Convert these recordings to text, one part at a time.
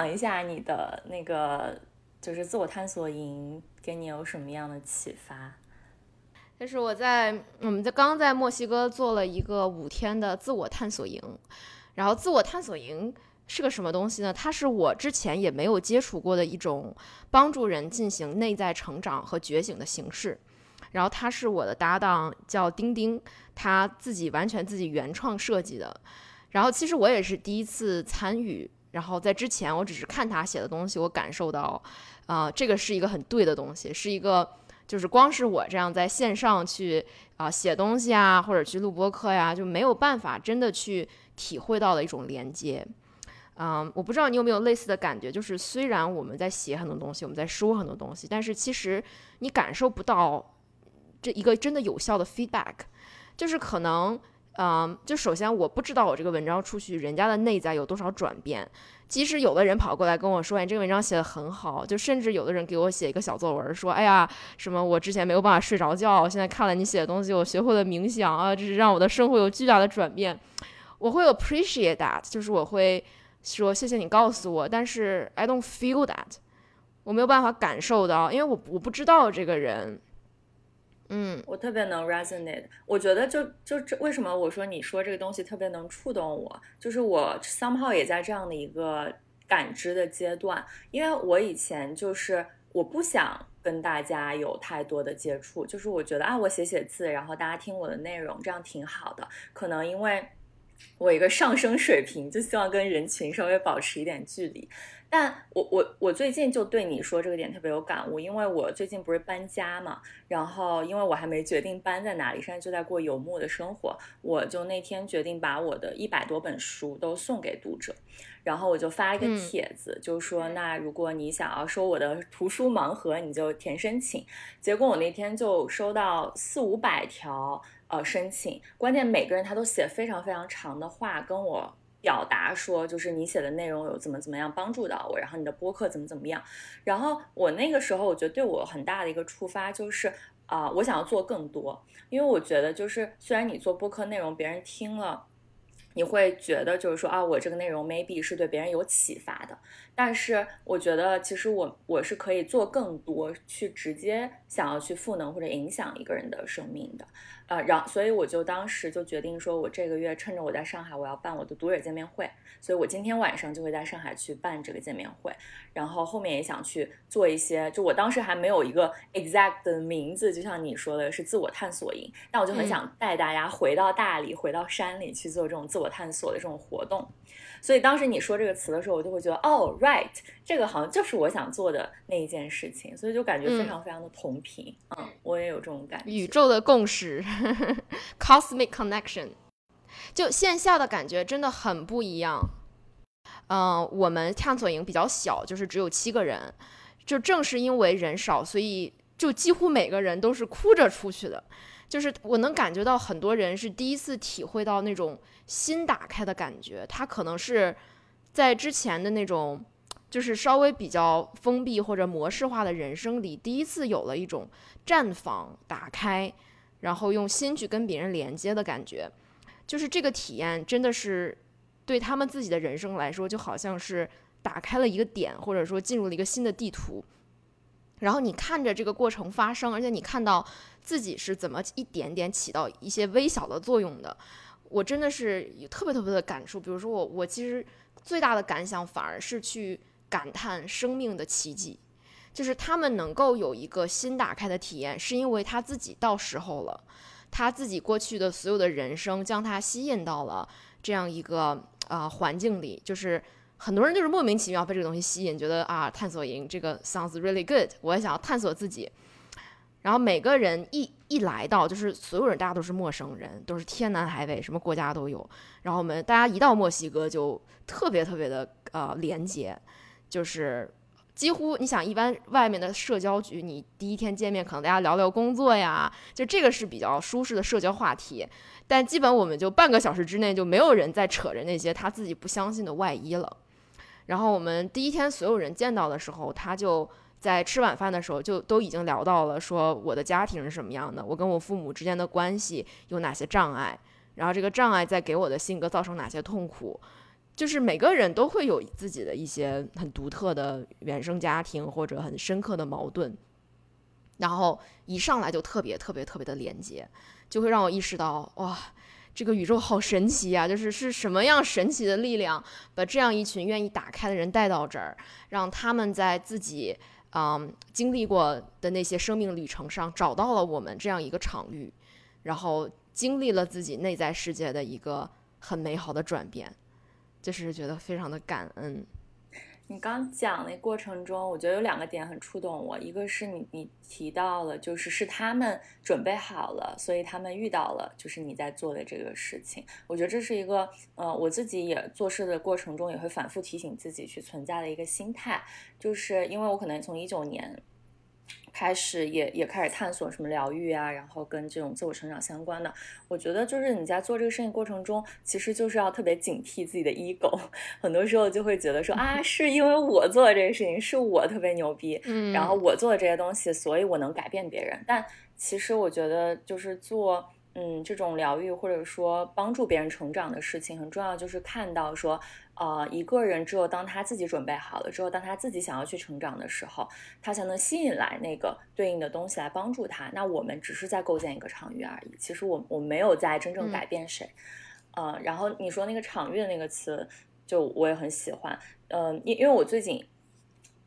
享一下你的那个，就是自我探索营给你有什么样的启发？就是我在我们在刚在墨西哥做了一个五天的自我探索营，然后自我探索营是个什么东西呢？它是我之前也没有接触过的一种帮助人进行内在成长和觉醒的形式。然后它是我的搭档叫丁丁，他自己完全自己原创设计的。然后其实我也是第一次参与。然后在之前，我只是看他写的东西，我感受到，啊，这个是一个很对的东西，是一个就是光是我这样在线上去啊写东西啊，或者去录播课呀，就没有办法真的去体会到的一种连接。嗯，我不知道你有没有类似的感觉，就是虽然我们在写很多东西，我们在说很多东西，但是其实你感受不到这一个真的有效的 feedback，就是可能。嗯，就首先我不知道我这个文章出去，人家的内在有多少转变。即使有的人跑过来跟我说：“哎，这个文章写的很好。”就甚至有的人给我写一个小作文，说：“哎呀，什么我之前没有办法睡着觉，现在看了你写的东西，我学会了冥想啊，这是让我的生活有巨大的转变。”我会 appreciate that，就是我会说谢谢你告诉我，但是 I don't feel that，我没有办法感受到，因为我我不知道这个人。嗯，我特别能 resonate。我觉得就就这为什么我说你说这个东西特别能触动我，就是我 somehow 也在这样的一个感知的阶段。因为我以前就是我不想跟大家有太多的接触，就是我觉得啊，我写写字，然后大家听我的内容，这样挺好的。可能因为我一个上升水平，就希望跟人群稍微保持一点距离。但我我我最近就对你说这个点特别有感悟，因为我最近不是搬家嘛，然后因为我还没决定搬在哪里，现在就在过游牧的生活，我就那天决定把我的一百多本书都送给读者，然后我就发一个帖子，就说那如果你想要收我的图书盲盒，你就填申请。结果我那天就收到四五百条呃申请，关键每个人他都写非常非常长的话跟我。表达说，就是你写的内容有怎么怎么样帮助到我，然后你的播客怎么怎么样，然后我那个时候我觉得对我很大的一个触发就是啊，我想要做更多，因为我觉得就是虽然你做播客内容别人听了，你会觉得就是说啊，我这个内容 maybe 是对别人有启发的，但是我觉得其实我我是可以做更多，去直接想要去赋能或者影响一个人的生命的。呃，然后所以我就当时就决定说，我这个月趁着我在上海，我要办我的读者见面会，所以我今天晚上就会在上海去办这个见面会，然后后面也想去做一些，就我当时还没有一个 exact 的名字，就像你说的是自我探索营，但我就很想带大家回到大理，回到山里去做这种自我探索的这种活动。所以当时你说这个词的时候，我就会觉得，哦，right，这个好像就是我想做的那一件事情，所以就感觉非常非常的同频。嗯，我也有这种感觉。宇宙的共识，cosmic connection，就线下的感觉真的很不一样。嗯，我们探索营比较小，就是只有七个人，就正是因为人少，所以就几乎每个人都是哭着出去的。就是我能感觉到很多人是第一次体会到那种心打开的感觉，他可能是在之前的那种就是稍微比较封闭或者模式化的人生里，第一次有了一种绽放、打开，然后用心去跟别人连接的感觉。就是这个体验真的是对他们自己的人生来说，就好像是打开了一个点，或者说进入了一个新的地图。然后你看着这个过程发生，而且你看到。自己是怎么一点点起到一些微小的作用的？我真的是有特别特别的感触。比如说我，我其实最大的感想反而是去感叹生命的奇迹，就是他们能够有一个新打开的体验，是因为他自己到时候了，他自己过去的所有的人生将他吸引到了这样一个啊环境里，就是很多人就是莫名其妙被这个东西吸引，觉得啊探索营这个 sounds really good，我也想要探索自己。然后每个人一一来到，就是所有人，大家都是陌生人，都是天南海北，什么国家都有。然后我们大家一到墨西哥，就特别特别的呃连接，就是几乎你想，一般外面的社交局，你第一天见面可能大家聊聊工作呀，就这个是比较舒适的社交话题。但基本我们就半个小时之内就没有人再扯着那些他自己不相信的外衣了。然后我们第一天所有人见到的时候，他就在吃晚饭的时候就都已经聊到了，说我的家庭是什么样的，我跟我父母之间的关系有哪些障碍，然后这个障碍在给我的性格造成哪些痛苦。就是每个人都会有自己的一些很独特的原生家庭或者很深刻的矛盾，然后一上来就特别特别特别的连接。就会让我意识到，哇，这个宇宙好神奇呀！就是是什么样神奇的力量，把这样一群愿意打开的人带到这儿，让他们在自己嗯经历过的那些生命旅程上找到了我们这样一个场域，然后经历了自己内在世界的一个很美好的转变，就是觉得非常的感恩。你刚讲那过程中，我觉得有两个点很触动我，一个是你你提到了，就是是他们准备好了，所以他们遇到了，就是你在做的这个事情。我觉得这是一个，呃，我自己也做事的过程中也会反复提醒自己去存在的一个心态，就是因为我可能从一九年。开始也也开始探索什么疗愈啊，然后跟这种自我成长相关的。我觉得就是你在做这个事情过程中，其实就是要特别警惕自己的 ego，很多时候就会觉得说啊，是因为我做的这个事情是我特别牛逼，嗯，然后我做的这些东西，所以我能改变别人。但其实我觉得就是做。嗯，这种疗愈或者说帮助别人成长的事情，很重要，就是看到说，呃，一个人只有当他自己准备好了之后，当他自己想要去成长的时候，他才能吸引来那个对应的东西来帮助他。那我们只是在构建一个场域而已，其实我我没有在真正改变谁。呃，然后你说那个场域的那个词，就我也很喜欢。嗯，因因为我最近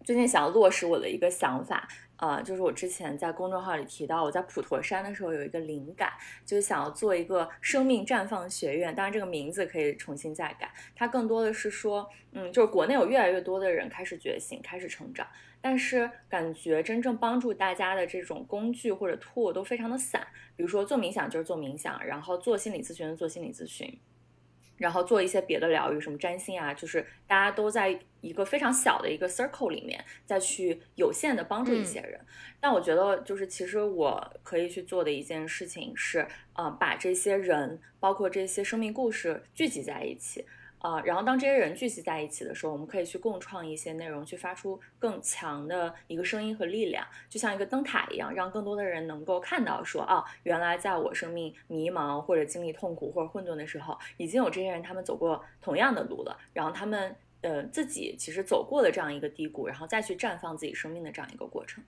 最近想要落实我的一个想法。啊，就是我之前在公众号里提到，我在普陀山的时候有一个灵感，就是想要做一个生命绽放学院。当然，这个名字可以重新再改。它更多的是说，嗯，就是国内有越来越多的人开始觉醒，开始成长，但是感觉真正帮助大家的这种工具或者 tool 都非常的散。比如说做冥想就是做冥想，然后做心理咨询做心理咨询。然后做一些别的疗愈，什么占星啊，就是大家都在一个非常小的一个 circle 里面，再去有限的帮助一些人。但我觉得，就是其实我可以去做的一件事情是，呃，把这些人，包括这些生命故事聚集在一起。啊，然后当这些人聚集在一起的时候，我们可以去共创一些内容，去发出更强的一个声音和力量，就像一个灯塔一样，让更多的人能够看到，说啊，原来在我生命迷茫或者经历痛苦或者混沌的时候，已经有这些人他们走过同样的路了，然后他们呃自己其实走过了这样一个低谷，然后再去绽放自己生命的这样一个过程。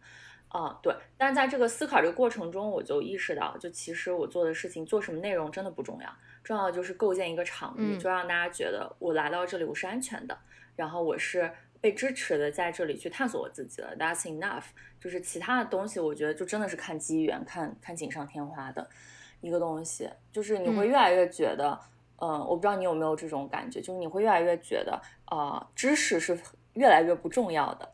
啊，对，但是在这个思考这个过程中，我就意识到，就其实我做的事情，做什么内容真的不重要，重要的就是构建一个场域，就让大家觉得我来到这里我是安全的，然后我是被支持的，在这里去探索我自己了。That's enough。就是其他的东西，我觉得就真的是看机缘，看看锦上添花的一个东西。就是你会越来越觉得，嗯，我不知道你有没有这种感觉，就是你会越来越觉得，呃，知识是越来越不重要的。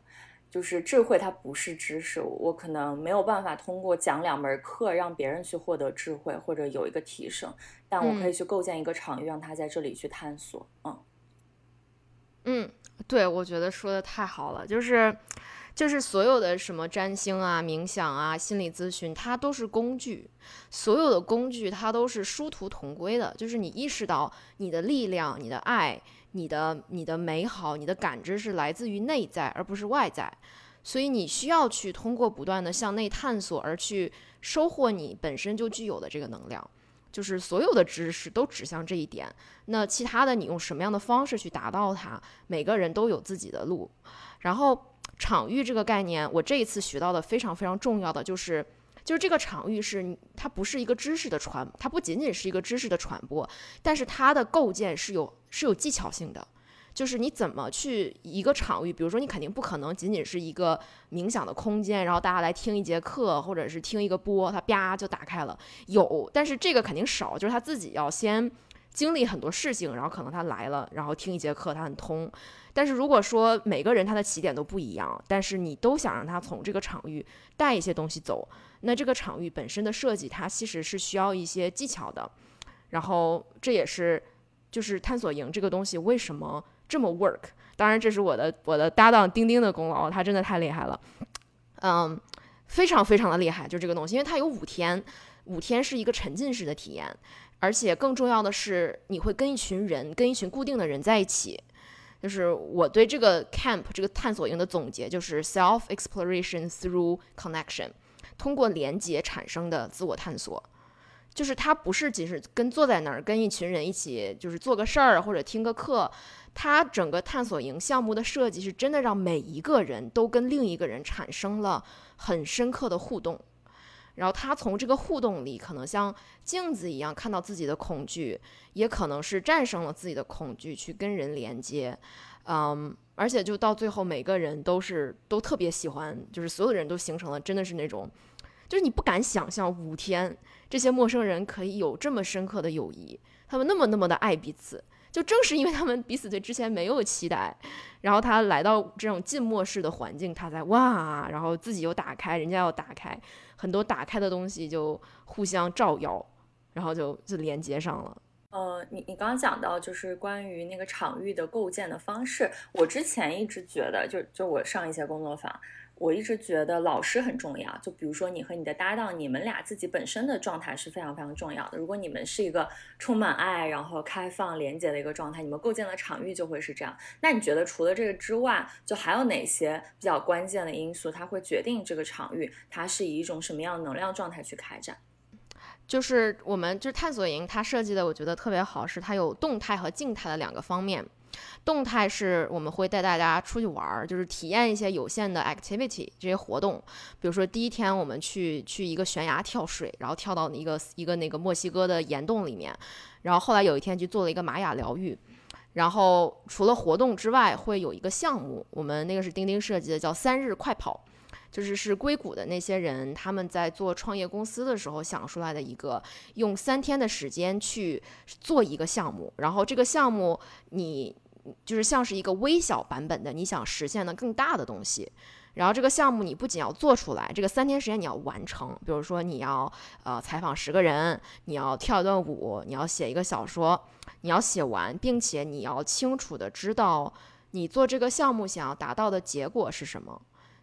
就是智慧，它不是知识。我可能没有办法通过讲两门课让别人去获得智慧或者有一个提升，但我可以去构建一个场域，让他在这里去探索。嗯，嗯，对，我觉得说的太好了。就是，就是所有的什么占星啊、冥想啊、心理咨询，它都是工具。所有的工具，它都是殊途同归的。就是你意识到你的力量、你的爱。你的你的美好，你的感知是来自于内在，而不是外在，所以你需要去通过不断的向内探索，而去收获你本身就具有的这个能量。就是所有的知识都指向这一点。那其他的，你用什么样的方式去达到它？每个人都有自己的路。然后场域这个概念，我这一次学到的非常非常重要的就是。就是这个场域是它不是一个知识的传，它不仅仅是一个知识的传播，但是它的构建是有是有技巧性的。就是你怎么去一个场域，比如说你肯定不可能仅仅是一个冥想的空间，然后大家来听一节课或者是听一个播，它啪就打开了。有，但是这个肯定少，就是他自己要先经历很多事情，然后可能他来了，然后听一节课，他很通。但是如果说每个人他的起点都不一样，但是你都想让他从这个场域带一些东西走。那这个场域本身的设计，它其实是需要一些技巧的，然后这也是就是探索营这个东西为什么这么 work，当然这是我的我的搭档丁丁的功劳，他真的太厉害了，嗯，非常非常的厉害，就这个东西，因为它有五天，五天是一个沉浸式的体验，而且更重要的是，你会跟一群人，跟一群固定的人在一起。就是我对这个 camp 这个探索营的总结，就是 self exploration through connection，通过连接产生的自我探索。就是它不是仅是跟坐在那儿跟一群人一起就是做个事儿或者听个课，它整个探索营项目的设计是真的让每一个人都跟另一个人产生了很深刻的互动。然后他从这个互动里，可能像镜子一样看到自己的恐惧，也可能是战胜了自己的恐惧去跟人连接，嗯，而且就到最后，每个人都是都特别喜欢，就是所有的人都形成了真的是那种，就是你不敢想象五天这些陌生人可以有这么深刻的友谊，他们那么那么的爱彼此。就正是因为他们彼此对之前没有期待，然后他来到这种静默式的环境，他才哇，然后自己又打开，人家又打开，很多打开的东西就互相照耀，然后就就连接上了。呃，你你刚刚讲到就是关于那个场域的构建的方式，我之前一直觉得，就就我上一些工作坊。我一直觉得老师很重要，就比如说你和你的搭档，你们俩自己本身的状态是非常非常重要的。如果你们是一个充满爱、然后开放、连接的一个状态，你们构建的场域就会是这样。那你觉得除了这个之外，就还有哪些比较关键的因素，它会决定这个场域它是以一种什么样的能量状态去开展？就是我们就是探索营，它设计的我觉得特别好，是它有动态和静态的两个方面。动态是我们会带大家出去玩儿，就是体验一些有限的 activity 这些活动。比如说第一天我们去去一个悬崖跳水，然后跳到一个一个那个墨西哥的岩洞里面。然后后来有一天去做了一个玛雅疗愈。然后除了活动之外，会有一个项目，我们那个是钉钉设计的，叫三日快跑，就是是硅谷的那些人他们在做创业公司的时候想出来的一个，用三天的时间去做一个项目。然后这个项目你。就是像是一个微小版本的你想实现的更大的东西，然后这个项目你不仅要做出来，这个三天时间你要完成。比如说你要呃采访十个人，你要跳一段舞，你要写一个小说，你要写完，并且你要清楚的知道你做这个项目想要达到的结果是什么。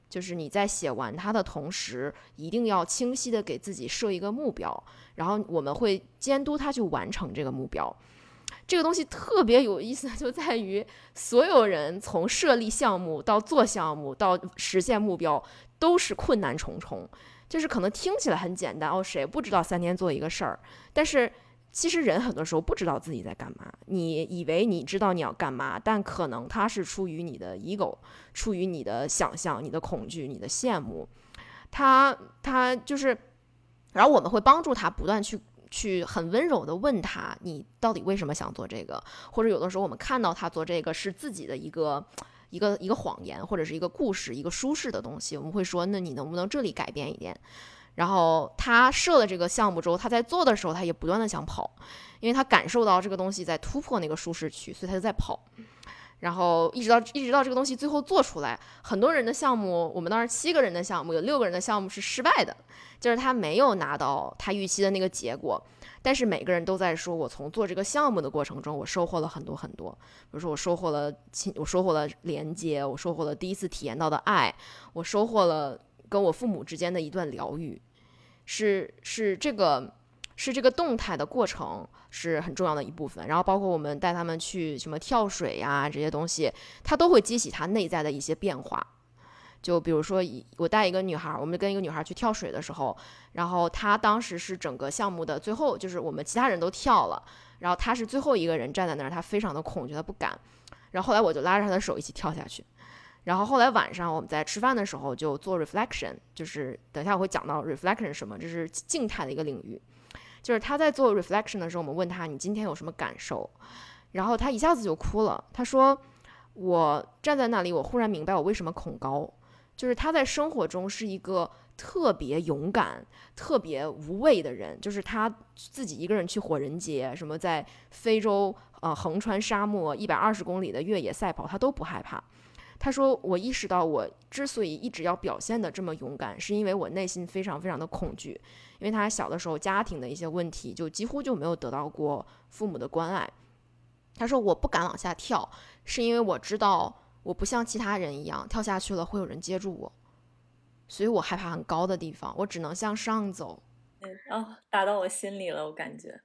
就是你在写完它的同时，一定要清晰的给自己设一个目标，然后我们会监督他去完成这个目标。这个东西特别有意思，就在于所有人从设立项目到做项目到实现目标都是困难重重。就是可能听起来很简单哦，谁不知道三天做一个事儿？但是其实人很多时候不知道自己在干嘛。你以为你知道你要干嘛，但可能它是出于你的 ego，出于你的想象、你的恐惧、你的羡慕。他他就是，然后我们会帮助他不断去。去很温柔的问他，你到底为什么想做这个？或者有的时候我们看到他做这个是自己的一个一个一个谎言，或者是一个故事，一个舒适的东西，我们会说，那你能不能这里改变一点？然后他设了这个项目之后，他在做的时候，他也不断的想跑，因为他感受到这个东西在突破那个舒适区，所以他就在跑。然后一直到一直到这个东西最后做出来，很多人的项目，我们当时七个人的项目，有六个人的项目是失败的，就是他没有拿到他预期的那个结果。但是每个人都在说，我从做这个项目的过程中，我收获了很多很多。比如说，我收获了亲，我收获了连接，我收获了第一次体验到的爱，我收获了跟我父母之间的一段疗愈，是是这个。是这个动态的过程是很重要的一部分，然后包括我们带他们去什么跳水呀这些东西，它都会激起他内在的一些变化。就比如说，我带一个女孩，我们跟一个女孩去跳水的时候，然后她当时是整个项目的最后，就是我们其他人都跳了，然后她是最后一个人站在那儿，她非常的恐惧，她不敢。然后后来我就拉着她的手一起跳下去。然后后来晚上我们在吃饭的时候就做 reflection，就是等一下我会讲到 reflection 什么，这是静态的一个领域。就是他在做 reflection 的时候，我们问他你今天有什么感受，然后他一下子就哭了。他说：“我站在那里，我忽然明白我为什么恐高。就是他在生活中是一个特别勇敢、特别无畏的人。就是他自己一个人去火人节，什么在非洲呃横穿沙漠一百二十公里的越野赛跑，他都不害怕。”他说：“我意识到，我之所以一直要表现的这么勇敢，是因为我内心非常非常的恐惧。因为他小的时候家庭的一些问题，就几乎就没有得到过父母的关爱。他说：我不敢往下跳，是因为我知道我不像其他人一样跳下去了会有人接住我，所以我害怕很高的地方，我只能向上走。嗯，哦，打到我心里了，我感觉。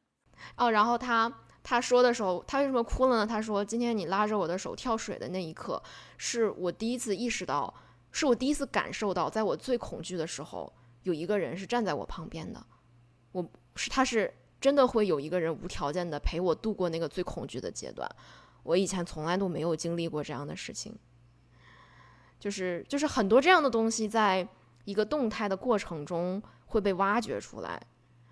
哦，然后他他说的时候，他为什么哭了呢？他说：“今天你拉着我的手跳水的那一刻，是我第一次意识到，是我第一次感受到，在我最恐惧的时候，有一个人是站在我旁边的。我是他是真的会有一个人无条件的陪我度过那个最恐惧的阶段。我以前从来都没有经历过这样的事情，就是就是很多这样的东西，在一个动态的过程中会被挖掘出来，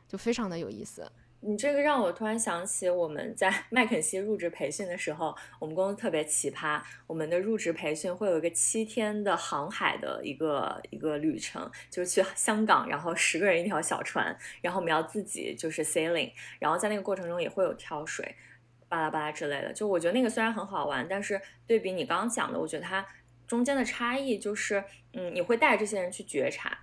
就非常的有意思。”你这个让我突然想起我们在 麦肯锡入职培训的时候，我们公司特别奇葩。我们的入职培训会有一个七天的航海的一个一个旅程，就是去 香港，然后十个人一条小船，然后我们要自己就是 sailing，然后在那个过程中也会有跳水，巴拉巴拉之类的。就我觉得那个虽然很好玩，但是对比你刚刚讲的，我觉得它中间的差异就是，嗯，你会带这些人去觉察。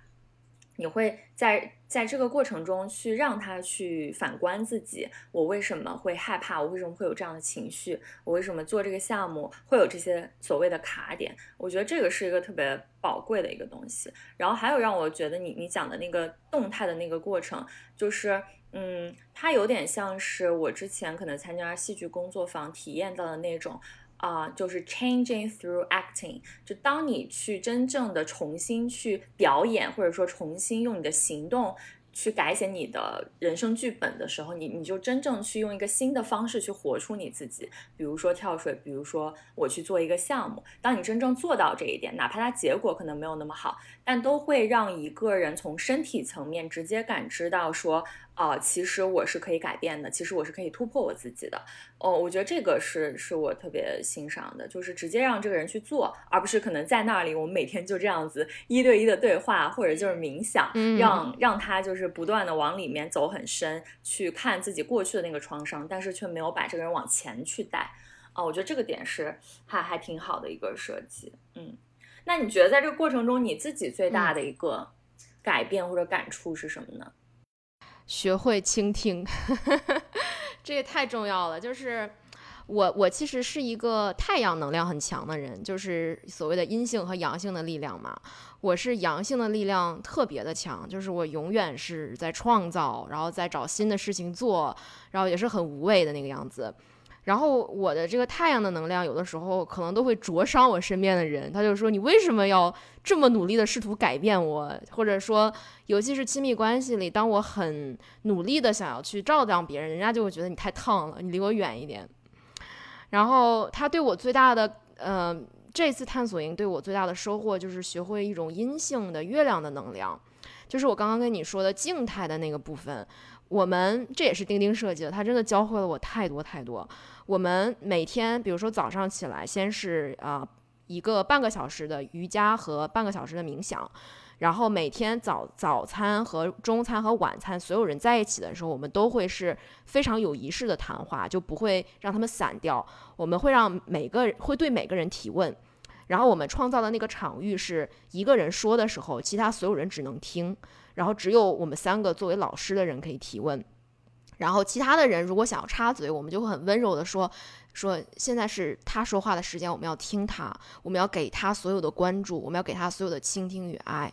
你会在在这个过程中去让他去反观自己，我为什么会害怕？我为什么会有这样的情绪？我为什么做这个项目会有这些所谓的卡点？我觉得这个是一个特别宝贵的一个东西。然后还有让我觉得你你讲的那个动态的那个过程，就是嗯，它有点像是我之前可能参加戏剧工作坊体验到的那种。啊，就是 changing through acting，就当你去真正的重新去表演，或者说重新用你的行动。去改写你的人生剧本的时候，你你就真正去用一个新的方式去活出你自己。比如说跳水，比如说我去做一个项目。当你真正做到这一点，哪怕它结果可能没有那么好，但都会让一个人从身体层面直接感知到说，啊，其实我是可以改变的，其实我是可以突破我自己的。哦，我觉得这个是是我特别欣赏的，就是直接让这个人去做，而不是可能在那里我们每天就这样子一对一的对话，或者就是冥想，让让他就是。不断的往里面走很深，去看自己过去的那个创伤，但是却没有把这个人往前去带啊，我觉得这个点是还还挺好的一个设计。嗯，那你觉得在这个过程中，你自己最大的一个改变或者感触是什么呢？学会倾听，这也太重要了。就是我我其实是一个太阳能量很强的人，就是所谓的阴性和阳性的力量嘛。我是阳性的力量特别的强，就是我永远是在创造，然后在找新的事情做，然后也是很无畏的那个样子。然后我的这个太阳的能量，有的时候可能都会灼伤我身边的人。他就说：“你为什么要这么努力的试图改变我？”或者说，尤其是亲密关系里，当我很努力的想要去照亮别人，人家就会觉得你太烫了，你离我远一点。然后他对我最大的，嗯。这次探索营对我最大的收获就是学会一种阴性的月亮的能量，就是我刚刚跟你说的静态的那个部分。我们这也是钉钉设计的，它真的教会了我太多太多。我们每天，比如说早上起来，先是啊一个半个小时的瑜伽和半个小时的冥想。然后每天早早餐和中餐和晚餐，所有人在一起的时候，我们都会是非常有仪式的谈话，就不会让他们散掉。我们会让每个人会对每个人提问，然后我们创造的那个场域是一个人说的时候，其他所有人只能听，然后只有我们三个作为老师的人可以提问，然后其他的人如果想要插嘴，我们就会很温柔的说。说现在是他说话的时间，我们要听他，我们要给他所有的关注，我们要给他所有的倾听与爱。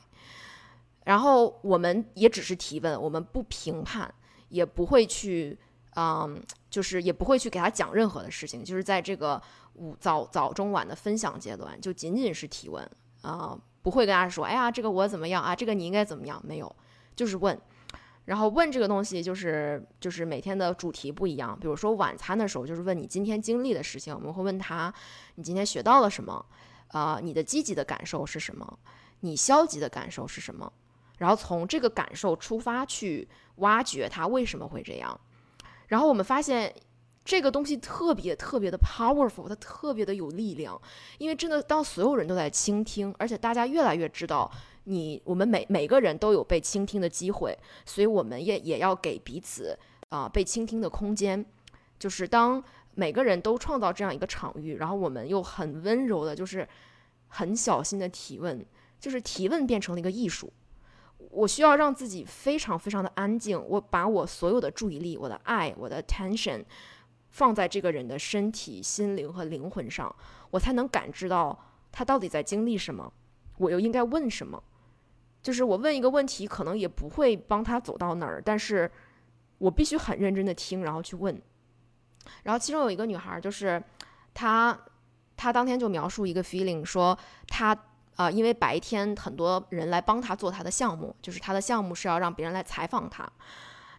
然后我们也只是提问，我们不评判，也不会去，嗯，就是也不会去给他讲任何的事情。就是在这个午早早中晚的分享阶段，就仅仅是提问啊，不会跟他说，哎呀，这个我怎么样啊，这个你应该怎么样？没有，就是问。然后问这个东西，就是就是每天的主题不一样。比如说晚餐的时候，就是问你今天经历的事情，我们会问他，你今天学到了什么？啊，你的积极的感受是什么？你消极的感受是什么？然后从这个感受出发去挖掘他为什么会这样。然后我们发现这个东西特别特别的 powerful，它特别的有力量，因为真的当所有人都在倾听，而且大家越来越知道。你我们每每个人都有被倾听的机会，所以我们也也要给彼此啊被倾听的空间。就是当每个人都创造这样一个场域，然后我们又很温柔的，就是很小心的提问，就是提问变成了一个艺术。我需要让自己非常非常的安静，我把我所有的注意力、我的爱、我的 attention 放在这个人的身体、心灵和灵魂上。我才能感知到他到底在经历什么，我又应该问什么。就是我问一个问题，可能也不会帮他走到哪儿，但是我必须很认真的听，然后去问。然后其中有一个女孩，就是她，她当天就描述一个 feeling，说她啊，因为白天很多人来帮她做她的项目，就是她的项目是要让别人来采访她。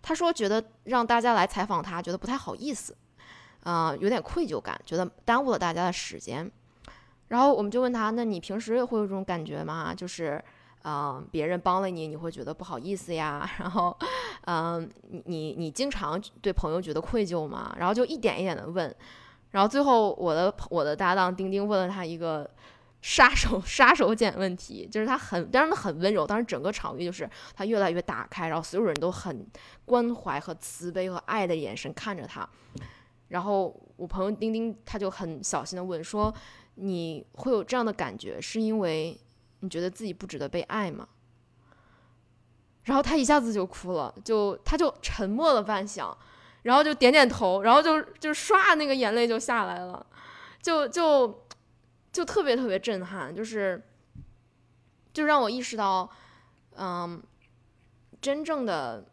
她说觉得让大家来采访她，觉得不太好意思，啊，有点愧疚感，觉得耽误了大家的时间。然后我们就问他，那你平时会有这种感觉吗？就是。嗯，别人帮了你，你会觉得不好意思呀。然后，嗯，你你你经常对朋友觉得愧疚吗？然后就一点一点的问，然后最后我的我的搭档丁丁问了他一个杀手 杀手锏问题，就是他很当然很温柔，但是整个场域就是他越来越打开，然后所有人都很关怀和慈悲和爱的眼神看着他。然后我朋友丁丁他就很小心的问说：“你会有这样的感觉，是因为？”你觉得自己不值得被爱吗？然后他一下子就哭了，就他就沉默了半晌，然后就点点头，然后就就唰那个眼泪就下来了，就就就特别特别震撼，就是就让我意识到，嗯，真正的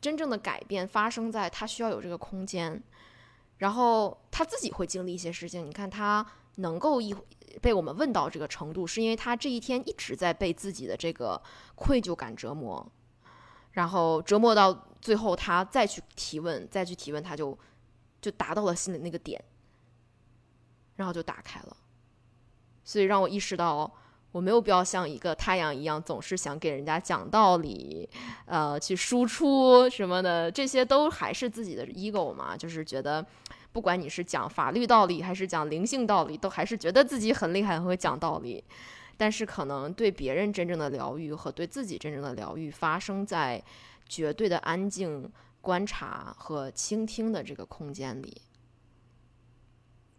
真正的改变发生在他需要有这个空间，然后他自己会经历一些事情。你看他能够一。被我们问到这个程度，是因为他这一天一直在被自己的这个愧疚感折磨，然后折磨到最后，他再去提问，再去提问，他就就达到了心里那个点，然后就打开了。所以让我意识到，我没有必要像一个太阳一样，总是想给人家讲道理，呃，去输出什么的，这些都还是自己的 ego 嘛，就是觉得。不管你是讲法律道理还是讲灵性道理，都还是觉得自己很厉害，很会讲道理。但是可能对别人真正的疗愈和对自己真正的疗愈，发生在绝对的安静、观察和倾听的这个空间里。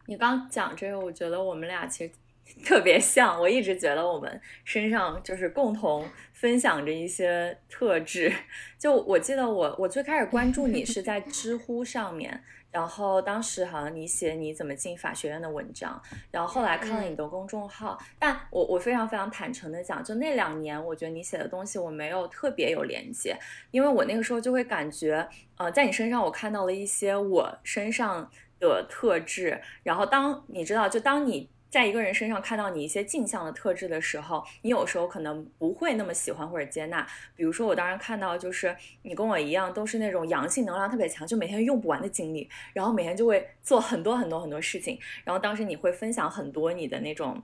你刚讲这个，我觉得我们俩其实 特别像。我一直觉得我们身上就是共同分享着一些特质。就我记得我我最开始关注你是在知乎上面。然后当时好像你写你怎么进法学院的文章，然后后来看了你的公众号，但我我非常非常坦诚的讲，就那两年，我觉得你写的东西我没有特别有连接，因为我那个时候就会感觉，呃，在你身上我看到了一些我身上的特质，然后当你知道，就当你。在一个人身上看到你一些镜像的特质的时候，你有时候可能不会那么喜欢或者接纳。比如说，我当然看到就是你跟我一样，都是那种阳性能量特别强，就每天用不完的精力，然后每天就会做很多很多很多事情。然后当时你会分享很多你的那种，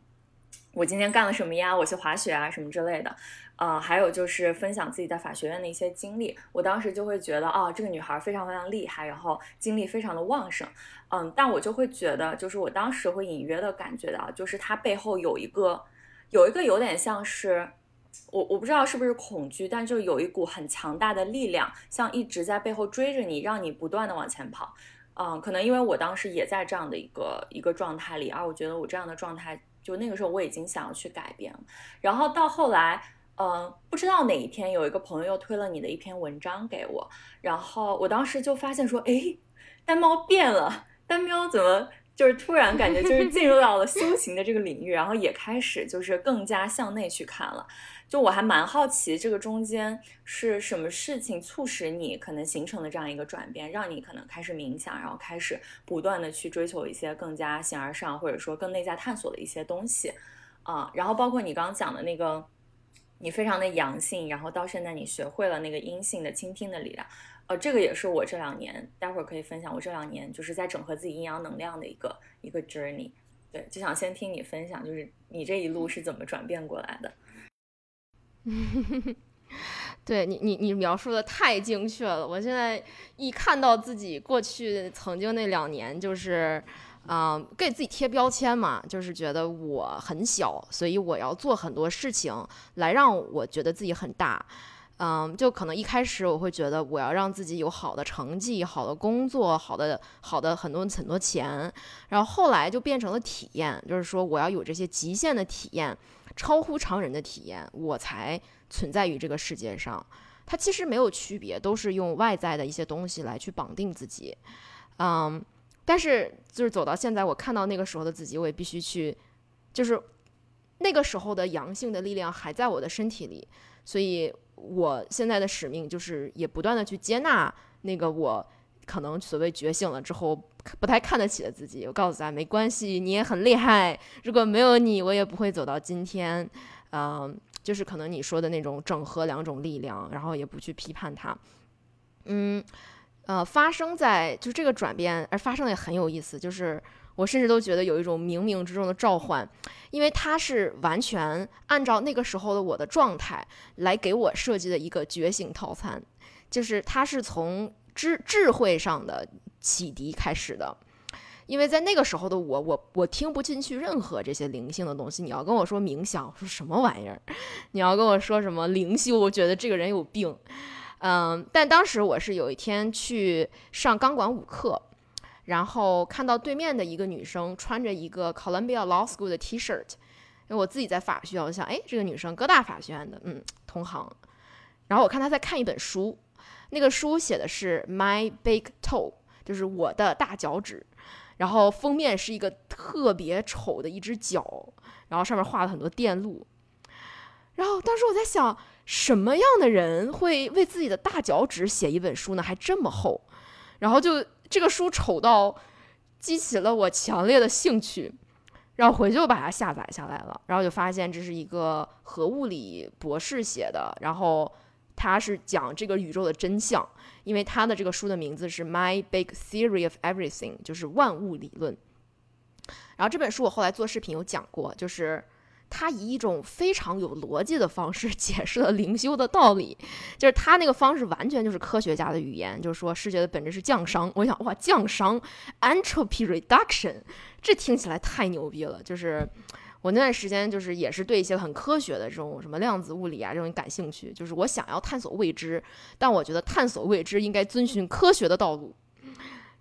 我今天干了什么呀？我去滑雪啊什么之类的。啊，还有就是分享自己在法学院的一些经历，我当时就会觉得，哦，这个女孩非常非常厉害，然后精力非常的旺盛，嗯，但我就会觉得，就是我当时会隐约的感觉到，就是她背后有一个，有一个有点像是，我我不知道是不是恐惧，但就有一股很强大的力量，像一直在背后追着你，让你不断的往前跑，嗯，可能因为我当时也在这样的一个一个状态里，而我觉得我这样的状态，就那个时候我已经想要去改变了，然后到后来。嗯，不知道哪一天有一个朋友推了你的一篇文章给我，然后我当时就发现说，哎，丹猫变了，丹喵怎么就是突然感觉就是进入到了修行的这个领域，然后也开始就是更加向内去看了。就我还蛮好奇，这个中间是什么事情促使你可能形成了这样一个转变，让你可能开始冥想，然后开始不断的去追求一些更加形而上或者说更内在探索的一些东西啊，然后包括你刚刚讲的那个。你非常的阳性，然后到现在你学会了那个阴性的倾听的力量，呃，这个也是我这两年，待会儿可以分享我这两年就是在整合自己阴阳能量的一个一个 journey。对，就想先听你分享，就是你这一路是怎么转变过来的。对你，你你描述的太精确了，我现在一看到自己过去曾经那两年，就是。嗯，给自己贴标签嘛，就是觉得我很小，所以我要做很多事情来让我觉得自己很大。嗯，就可能一开始我会觉得我要让自己有好的成绩、好的工作、好的好的很多很多钱，然后后来就变成了体验，就是说我要有这些极限的体验、超乎常人的体验，我才存在于这个世界上。它其实没有区别，都是用外在的一些东西来去绑定自己。嗯。但是就是走到现在，我看到那个时候的自己，我也必须去，就是那个时候的阳性的力量还在我的身体里，所以我现在的使命就是也不断的去接纳那个我可能所谓觉醒了之后不太看得起的自己。我告诉他没关系，你也很厉害，如果没有你，我也不会走到今天。嗯，就是可能你说的那种整合两种力量，然后也不去批判它。嗯。呃，发生在就这个转变，而发生的也很有意思。就是我甚至都觉得有一种冥冥之中的召唤，因为它是完全按照那个时候的我的状态来给我设计的一个觉醒套餐。就是它是从智智慧上的启迪开始的，因为在那个时候的我，我我听不进去任何这些灵性的东西。你要跟我说冥想，我说什么玩意儿？你要跟我说什么灵修，我觉得这个人有病。嗯，但当时我是有一天去上钢管舞课，然后看到对面的一个女生穿着一个 Columbia Law School 的 T-shirt，因为我自己在法学院，我想，哎，这个女生哥大法学院的，嗯，同行。然后我看她在看一本书，那个书写的是 My Big Toe，就是我的大脚趾，然后封面是一个特别丑的一只脚，然后上面画了很多电路。然后当时我在想。什么样的人会为自己的大脚趾写一本书呢？还这么厚，然后就这个书丑到激起了我强烈的兴趣，然后回去就把它下载下来了，然后就发现这是一个核物理博士写的，然后他是讲这个宇宙的真相，因为他的这个书的名字是《My Big Theory of Everything》，就是万物理论。然后这本书我后来做视频有讲过，就是。他以一种非常有逻辑的方式 解释了灵修的道理，就是他那个方式完全就是科学家的语言，就是说世界的本质是降熵。我想，哇，降熵，entropy reduction，这听起来太牛逼了。就是我那段时间就是也是对一些很科学的这种什么量子物理啊这种感兴趣，就是我想要探索未知，但我觉得探索未知应该遵循科学的道路。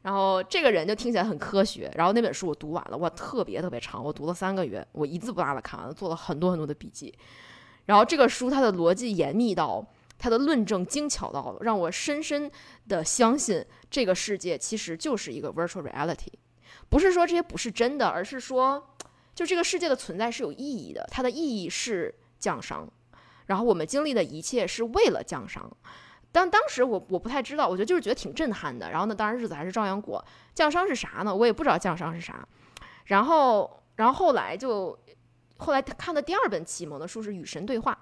然后这个人就听起来很科学，然后那本书我读完了，哇，特别特别长，我读了三个月，我一字不落的看完了，做了很多很多的笔记。然后这个书它的逻辑严密到，它的论证精巧到，让我深深的相信这个世界其实就是一个 virtual reality，不是说这些不是真的，而是说就这个世界的存在是有意义的，它的意义是降商，然后我们经历的一切是为了降商。但当时我我不太知道，我觉得就是觉得挺震撼的。然后呢，当然日子还是照样过。降商是啥呢？我也不知道降商是啥。然后，然后后来就后来他看的第二本启蒙的书是《与神对话》，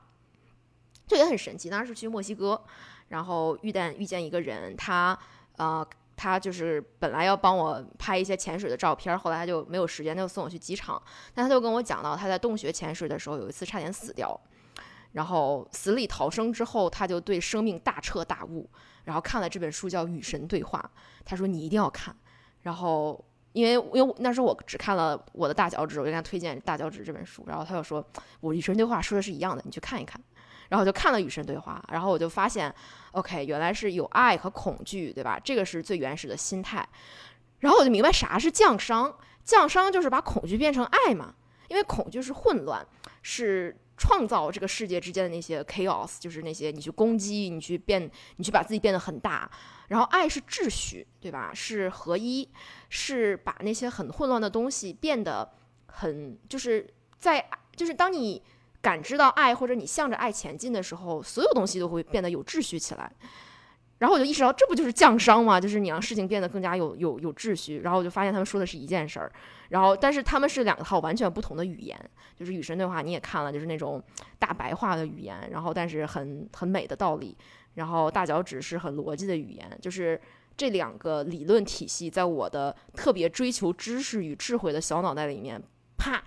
这也很神奇。当时是去墨西哥，然后遇见遇见一个人，他呃他就是本来要帮我拍一些潜水的照片，后来他就没有时间，他就送我去机场。但他就跟我讲到，他在洞穴潜水的时候有一次差点死掉。然后死里逃生之后，他就对生命大彻大悟，然后看了这本书叫《与神对话》，他说你一定要看。然后因为因为那时候我只看了我的大脚趾，我就给他推荐《大脚趾》这本书，然后他又说我《与神对话》说的是一样的，你去看一看。然后我就看了《与神对话》，然后我就发现，OK，原来是有爱和恐惧，对吧？这个是最原始的心态。然后我就明白啥是降商，降商就是把恐惧变成爱嘛，因为恐惧是混乱，是。创造这个世界之间的那些 chaos，就是那些你去攻击，你去变，你去把自己变得很大。然后爱是秩序，对吧？是合一，是把那些很混乱的东西变得很，就是在，就是当你感知到爱或者你向着爱前进的时候，所有东西都会变得有秩序起来。然后我就意识到，这不就是降商吗？就是你让事情变得更加有有有秩序。然后我就发现他们说的是一件事儿，然后但是他们是两套完全不同的语言。就是与神对话，你也看了，就是那种大白话的语言，然后但是很很美的道理。然后大脚趾是很逻辑的语言，就是这两个理论体系在我的特别追求知识与智慧的小脑袋里面，啪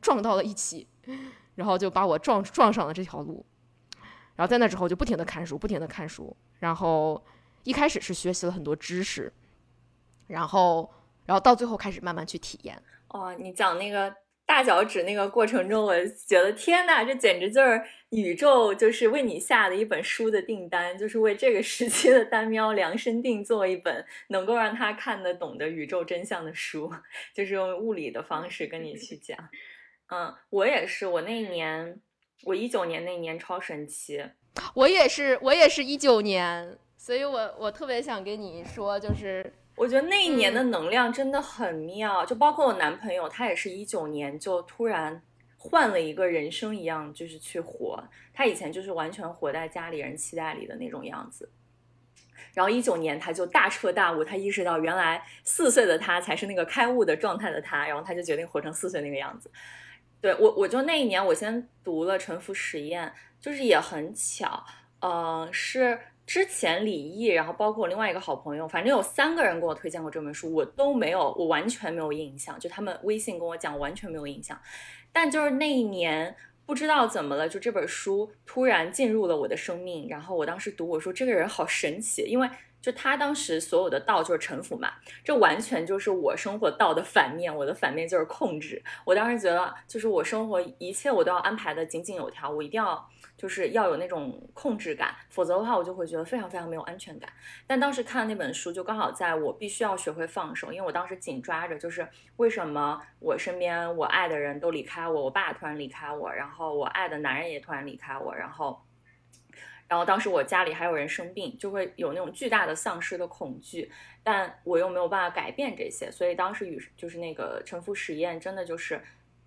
撞到了一起，然后就把我撞撞上了这条路。然后在那之后就不停的看书，不停的看书。然后一开始是学习了很多知识，然后然后到最后开始慢慢去体验。哦，你讲那个大脚趾那个过程中，我觉得天呐，这简直就是宇宙就是为你下的一本书的订单，就是为这个时期的单喵量身定做一本能够让他看得懂的宇宙真相的书，就是用物理的方式跟你去讲。嗯，我也是，我那一年。我一九年那年超神奇，我也是，我也是一九年，所以我我特别想跟你说，就是我觉得那一年的能量真的很妙，就包括我男朋友，他也是一九年就突然换了一个人生一样，就是去活。他以前就是完全活在家里人期待里的那种样子，然后一九年他就大彻大悟，他意识到原来四岁的他才是那个开悟的状态的他，然后他就决定活成四岁那个样子。对我，我就那一年我先读了《沉浮实验》，就是也很巧，呃，是。之前李毅，然后包括我另外一个好朋友，反正有三个人给我推荐过这本书，我都没有，我完全没有印象。就他们微信跟我讲，完全没有印象。但就是那一年，不知道怎么了，就这本书突然进入了我的生命。然后我当时读，我说这个人好神奇，因为就他当时所有的道就是臣服嘛，这完全就是我生活道的反面。我的反面就是控制。我当时觉得，就是我生活一切我都要安排的井井有条，我一定要。就是要有那种控制感，否则的话我就会觉得非常非常没有安全感。但当时看那本书，就刚好在我必须要学会放手，因为我当时紧抓着，就是为什么我身边我爱的人都离开我，我爸突然离开我，然后我爱的男人也突然离开我，然后，然后当时我家里还有人生病，就会有那种巨大的丧失的恐惧，但我又没有办法改变这些，所以当时宇就是那个沉浮实验，真的就是。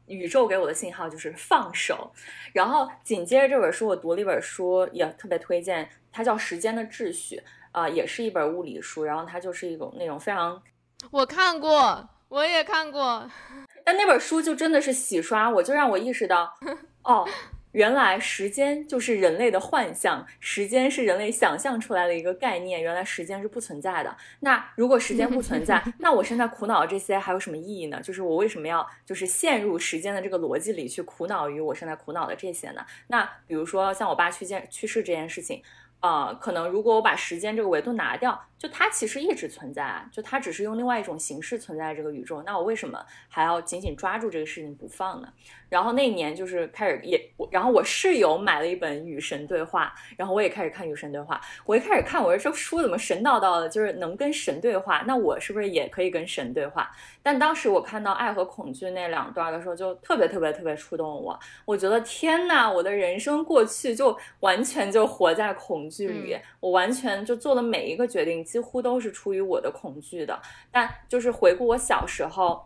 宇宙给我的信号就是放手，然后紧接着这本书我读了一本书，也特别推荐，它叫《时间的秩序》，啊，也是一本物理书，然后它就是一种那种非常，我看过，我也看过，但那本书就真的是洗刷我，就让我意识到，哦。原来时间就是人类的幻象，时间是人类想象出来的一个概念。原来时间是不存在的。那如果时间不存在，那我现在苦恼这些还有什么意义呢？就是我为什么要就是陷入时间的这个逻辑里去苦恼于我现在苦恼的这些呢？那比如说像我爸去见去世这件事情。啊，可能如果我把时间这个维度拿掉，就它其实一直存在，就它只是用另外一种形式存在这个宇宙。那我为什么还要紧紧抓住这个事情不放呢？然后那一年就是开始也，然后我室友买了一本《与神对话》，然后我也开始看《与神对话》。我一开始看，我说这书怎么神叨叨的，就是能跟神对话，那我是不是也可以跟神对话？但当时我看到爱和恐惧那两段的时候，就特别特别特别触动我。我觉得天呐，我的人生过去就完全就活在恐惧里，我完全就做的每一个决定几乎都是出于我的恐惧的。但就是回顾我小时候，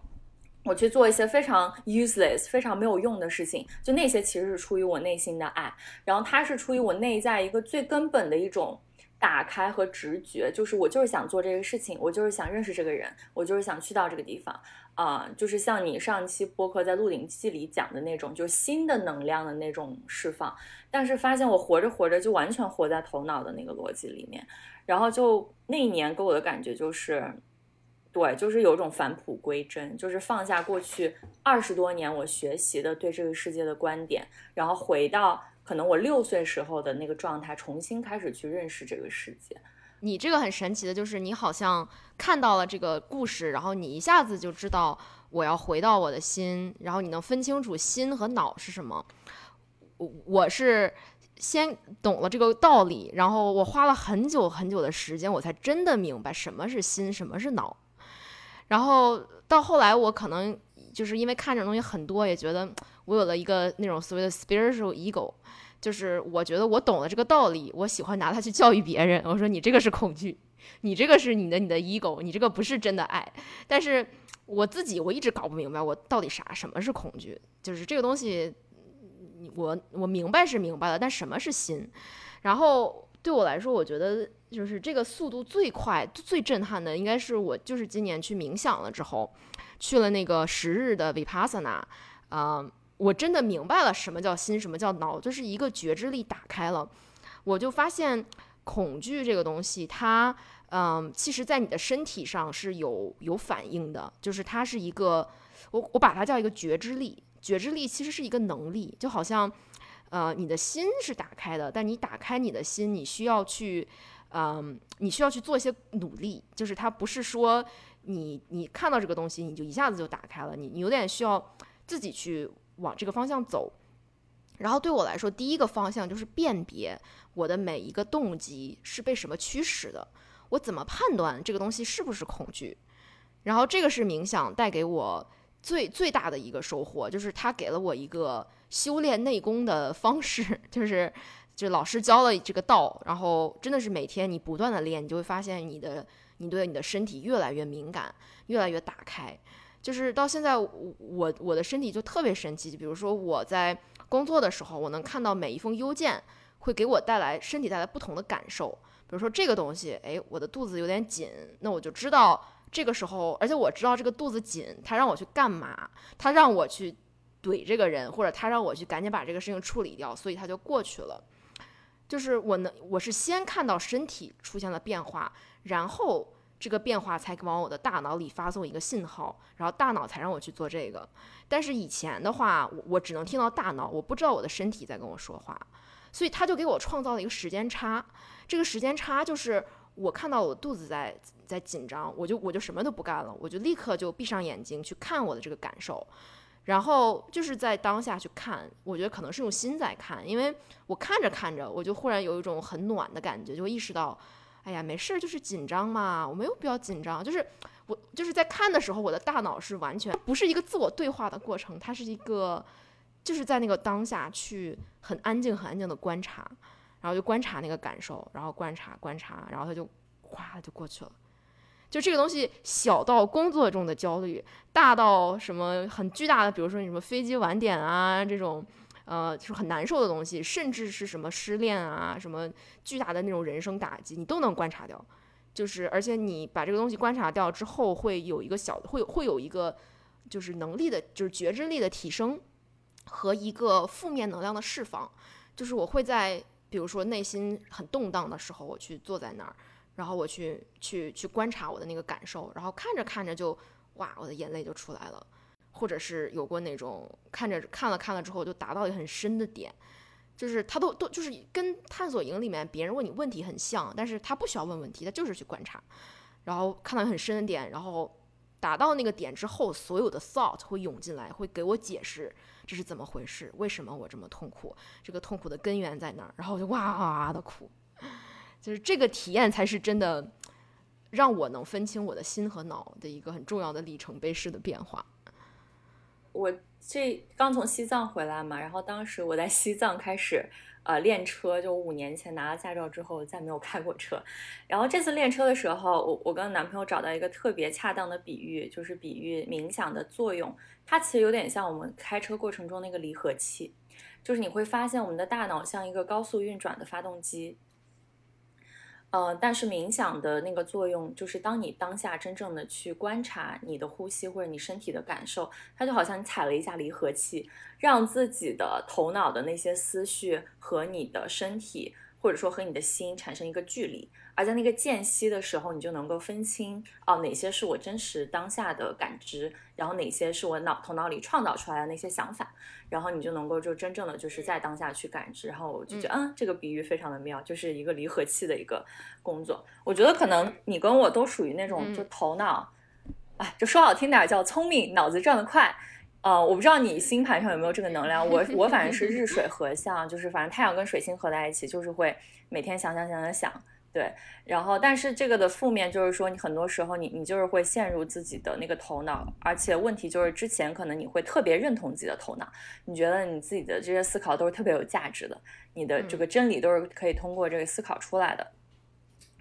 我去做一些非常 useless、非常没有用的事情，就那些其实是出于我内心的爱，然后它是出于我内在一个最根本的一种。打开和直觉，就是我就是想做这个事情，我就是想认识这个人，我就是想去到这个地方，啊，就是像你上期播客在《鹿鼎记》里讲的那种，就新的能量的那种释放。但是发现我活着活着就完全活在头脑的那个逻辑里面，然后就那一年给我的感觉就是，对，就是有种返璞归真，就是放下过去二十多年我学习的对这个世界的观点，然后回到。可能我六岁时候的那个状态，重新开始去认识这个世界。你这个很神奇的，就是你好像看到了这个故事，然后你一下子就知道我要回到我的心，然后你能分清楚心和脑是什么。我我是先懂了这个道理，然后我花了很久很久的时间，我才真的明白什么是心，什么是脑。然后到后来，我可能就是因为看这种东西很多，也觉得我有了一个那种所谓的 spiritual ego。就是我觉得我懂了这个道理，我喜欢拿它去教育别人。我说你这个是恐惧，你这个是你的你的 ego，你这个不是真的爱。但是我自己我一直搞不明白，我到底啥什么是恐惧？就是这个东西，我我明白是明白了，但什么是心？然后对我来说，我觉得就是这个速度最快、最震撼的，应该是我就是今年去冥想了之后，去了那个十日的 vipassana，啊。我真的明白了什么叫心，什么叫脑，就是一个觉知力打开了，我就发现恐惧这个东西，它，嗯，其实在你的身体上是有有反应的，就是它是一个，我我把它叫一个觉知力，觉知力其实是一个能力，就好像，呃，你的心是打开的，但你打开你的心，你需要去，嗯，你需要去做一些努力，就是它不是说你你看到这个东西你就一下子就打开了，你你有点需要自己去。往这个方向走，然后对我来说，第一个方向就是辨别我的每一个动机是被什么驱使的，我怎么判断这个东西是不是恐惧？然后这个是冥想带给我最最大的一个收获，就是它给了我一个修炼内功的方式，就是就老师教了这个道，然后真的是每天你不断的练，你就会发现你的。你对你的身体越来越敏感，越来越打开。就是到现在，我我的身体就特别神奇。就比如说我在工作的时候，我能看到每一封邮件会给我带来身体带来不同的感受。比如说这个东西，哎，我的肚子有点紧，那我就知道这个时候，而且我知道这个肚子紧，他让我去干嘛？他让我去怼这个人，或者他让我去赶紧把这个事情处理掉，所以他就过去了。就是我能，我是先看到身体出现了变化，然后。这个变化才往我的大脑里发送一个信号，然后大脑才让我去做这个。但是以前的话，我我只能听到大脑，我不知道我的身体在跟我说话，所以他就给我创造了一个时间差。这个时间差就是我看到我肚子在在紧张，我就我就什么都不干了，我就立刻就闭上眼睛去看我的这个感受，然后就是在当下去看。我觉得可能是用心在看，因为我看着看着，我就忽然有一种很暖的感觉，就意识到。哎呀，没事，就是紧张嘛，我没有必要紧张。就是我就是在看的时候，我的大脑是完全不是一个自我对话的过程，它是一个就是在那个当下去很安静、很安静的观察，然后就观察那个感受，然后观察观察，然后它就哗就过去了。就这个东西，小到工作中的焦虑，大到什么很巨大的，比如说你什么飞机晚点啊这种。呃，就是很难受的东西，甚至是什么失恋啊，什么巨大的那种人生打击，你都能观察掉。就是，而且你把这个东西观察掉之后，会有一个小，会会有一个，就是能力的，就是觉知力的提升和一个负面能量的释放。就是我会在，比如说内心很动荡的时候，我去坐在那儿，然后我去去去观察我的那个感受，然后看着看着就，哇，我的眼泪就出来了。或者是有过那种看着看了看了之后就达到一个很深的点，就是他都都就是跟探索营里面别人问你问题很像，但是他不需要问问题，他就是去观察，然后看到很深的点，然后达到那个点之后，所有的 thought 会涌进来，会给我解释这是怎么回事，为什么我这么痛苦，这个痛苦的根源在哪儿，然后我就哇哇的哭，就是这个体验才是真的让我能分清我的心和脑的一个很重要的里程碑式的变化。我这刚从西藏回来嘛，然后当时我在西藏开始呃练车，就五年前拿了驾照之后再没有开过车。然后这次练车的时候，我我跟男朋友找到一个特别恰当的比喻，就是比喻冥想的作用。它其实有点像我们开车过程中那个离合器，就是你会发现我们的大脑像一个高速运转的发动机。呃，但是冥想的那个作用，就是当你当下真正的去观察你的呼吸或者你身体的感受，它就好像你踩了一下离合器，让自己的头脑的那些思绪和你的身体。或者说和你的心产生一个距离，而在那个间隙的时候，你就能够分清哦哪些是我真实当下的感知，然后哪些是我脑头脑里创造出来的那些想法，然后你就能够就真正的就是在当下去感知，然后我就觉得嗯这个比喻非常的妙，就是一个离合器的一个工作。我觉得可能你跟我都属于那种就头脑，哎，就说好听点叫聪明，脑子转得快。呃，我不知道你星盘上有没有这个能量，我 我反正是日水合相，就是反正太阳跟水星合在一起，就是会每天想想想想想，对。然后，但是这个的负面就是说，你很多时候你你就是会陷入自己的那个头脑，而且问题就是之前可能你会特别认同自己的头脑，你觉得你自己的这些思考都是特别有价值的，你的这个真理都是可以通过这个思考出来的。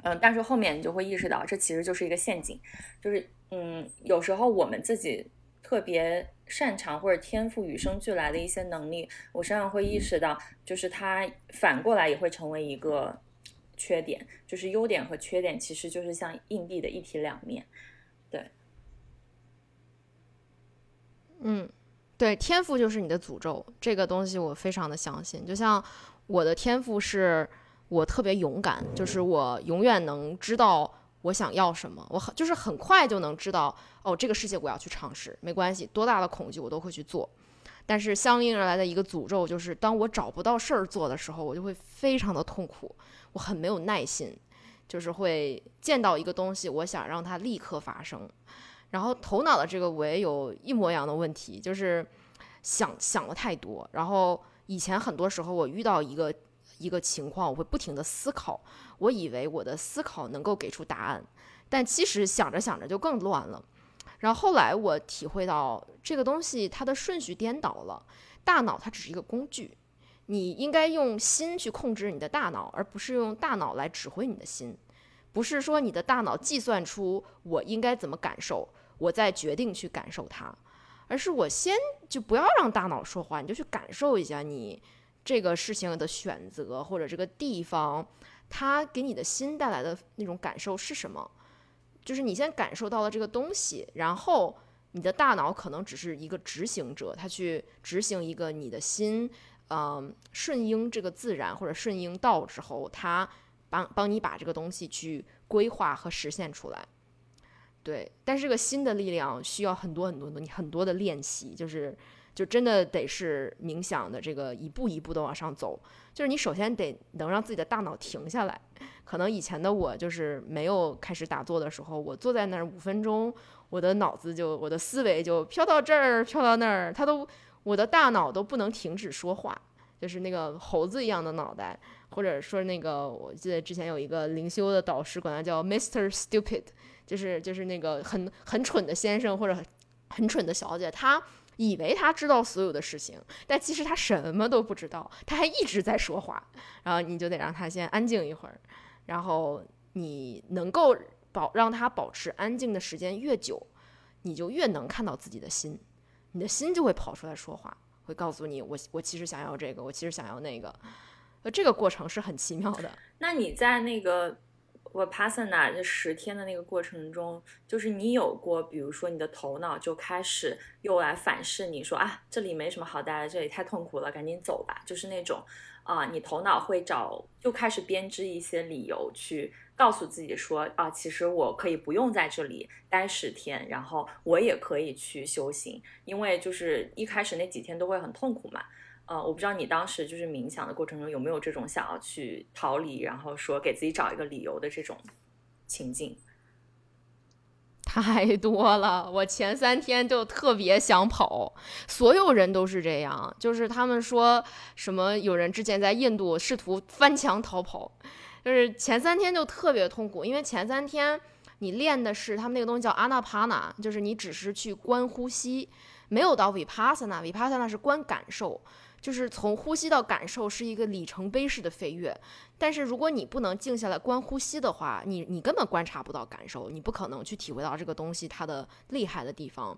嗯，但是后面你就会意识到，这其实就是一个陷阱，就是嗯，有时候我们自己特别。擅长或者天赋与生俱来的一些能力，我身上会意识到，就是它反过来也会成为一个缺点，就是优点和缺点其实就是像硬币的一体两面。对，嗯，对，天赋就是你的诅咒，这个东西我非常的相信。就像我的天赋是我特别勇敢，就是我永远能知道。我想要什么？我很就是很快就能知道哦，这个世界我要去尝试，没关系，多大的恐惧我都会去做。但是相应而来的一个诅咒就是，当我找不到事儿做的时候，我就会非常的痛苦，我很没有耐心，就是会见到一个东西，我想让它立刻发生。然后头脑的这个我也有一模一样的问题，就是想想的太多。然后以前很多时候我遇到一个。一个情况，我会不停的思考，我以为我的思考能够给出答案，但其实想着想着就更乱了。然后后来我体会到，这个东西它的顺序颠倒了，大脑它只是一个工具，你应该用心去控制你的大脑，而不是用大脑来指挥你的心。不是说你的大脑计算出我应该怎么感受，我再决定去感受它，而是我先就不要让大脑说话，你就去感受一下你这个事情的选择或者这个地方，它给你的心带来的那种感受是什么？就是你先感受到了这个东西，然后你的大脑可能只是一个执行者，他去执行一个你的心，嗯，顺应这个自然或者顺应道之后，他。帮帮你把这个东西去规划和实现出来，对。但是这个新的力量需要很多很多的你很多的练习，就是就真的得是冥想的这个一步一步的往上走。就是你首先得能让自己的大脑停下来。可能以前的我就是没有开始打坐的时候，我坐在那儿五分钟，我的脑子就我的思维就飘到这儿飘到那儿，它都我的大脑都不能停止说话，就是那个猴子一样的脑袋。或者说那个，我记得之前有一个灵修的导师管他叫 Mr. Stupid，就是就是那个很很蠢的先生或者很蠢的小姐，他以为他知道所有的事情，但其实他什么都不知道，他还一直在说话。然后你就得让他先安静一会儿，然后你能够保让他保持安静的时间越久，你就越能看到自己的心，你的心就会跑出来说话，会告诉你我我其实想要这个，我其实想要那个。呃，这个过程是很奇妙的。那你在那个我 Passana 这十天的那个过程中，就是你有过，比如说你的头脑就开始又来反噬你说啊，这里没什么好待的，这里太痛苦了，赶紧走吧。就是那种啊，你头脑会找，又开始编织一些理由去告诉自己说啊，其实我可以不用在这里待十天，然后我也可以去修行，因为就是一开始那几天都会很痛苦嘛。呃，我不知道你当时就是冥想的过程中有没有这种想要去逃离，然后说给自己找一个理由的这种情境。太多了，我前三天就特别想跑，所有人都是这样，就是他们说什么有人之前在印度试图翻墙逃跑，就是前三天就特别痛苦，因为前三天你练的是他们那个东西叫阿那帕那，就是你只是去观呼吸，没有到 vipassana，vipassana 是观感受。就是从呼吸到感受是一个里程碑式的飞跃，但是如果你不能静下来观呼吸的话，你你根本观察不到感受，你不可能去体会到这个东西它的厉害的地方。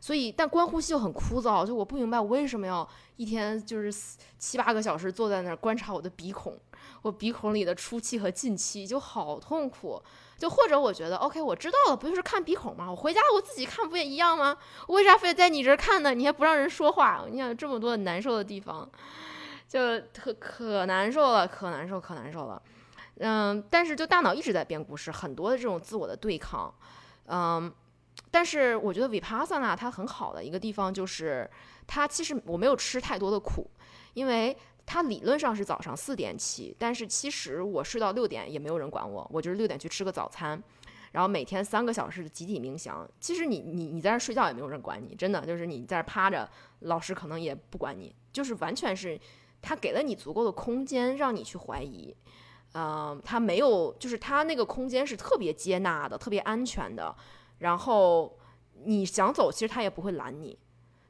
所以，但观呼吸又很枯燥，就我不明白我为什么要一天就是七八个小时坐在那儿观察我的鼻孔，我鼻孔里的出气和进气就好痛苦。就或者我觉得，OK，我知道了，不就是看鼻孔吗？我回家我自己看不也一样吗？我为啥非得在你这儿看呢？你还不让人说话？你想这么多难受的地方，就可可难受了，可难受，可难受了。嗯，但是就大脑一直在编故事，很多的这种自我的对抗。嗯，但是我觉得 Vipassana 它很好的一个地方就是，它其实我没有吃太多的苦，因为。他理论上是早上四点起，但是其实我睡到六点也没有人管我，我就是六点去吃个早餐，然后每天三个小时的集体冥想。其实你你你在那睡觉也没有人管你，真的就是你在这趴着，老师可能也不管你，就是完全是他给了你足够的空间让你去怀疑，嗯，他没有，就是他那个空间是特别接纳的，特别安全的，然后你想走，其实他也不会拦你。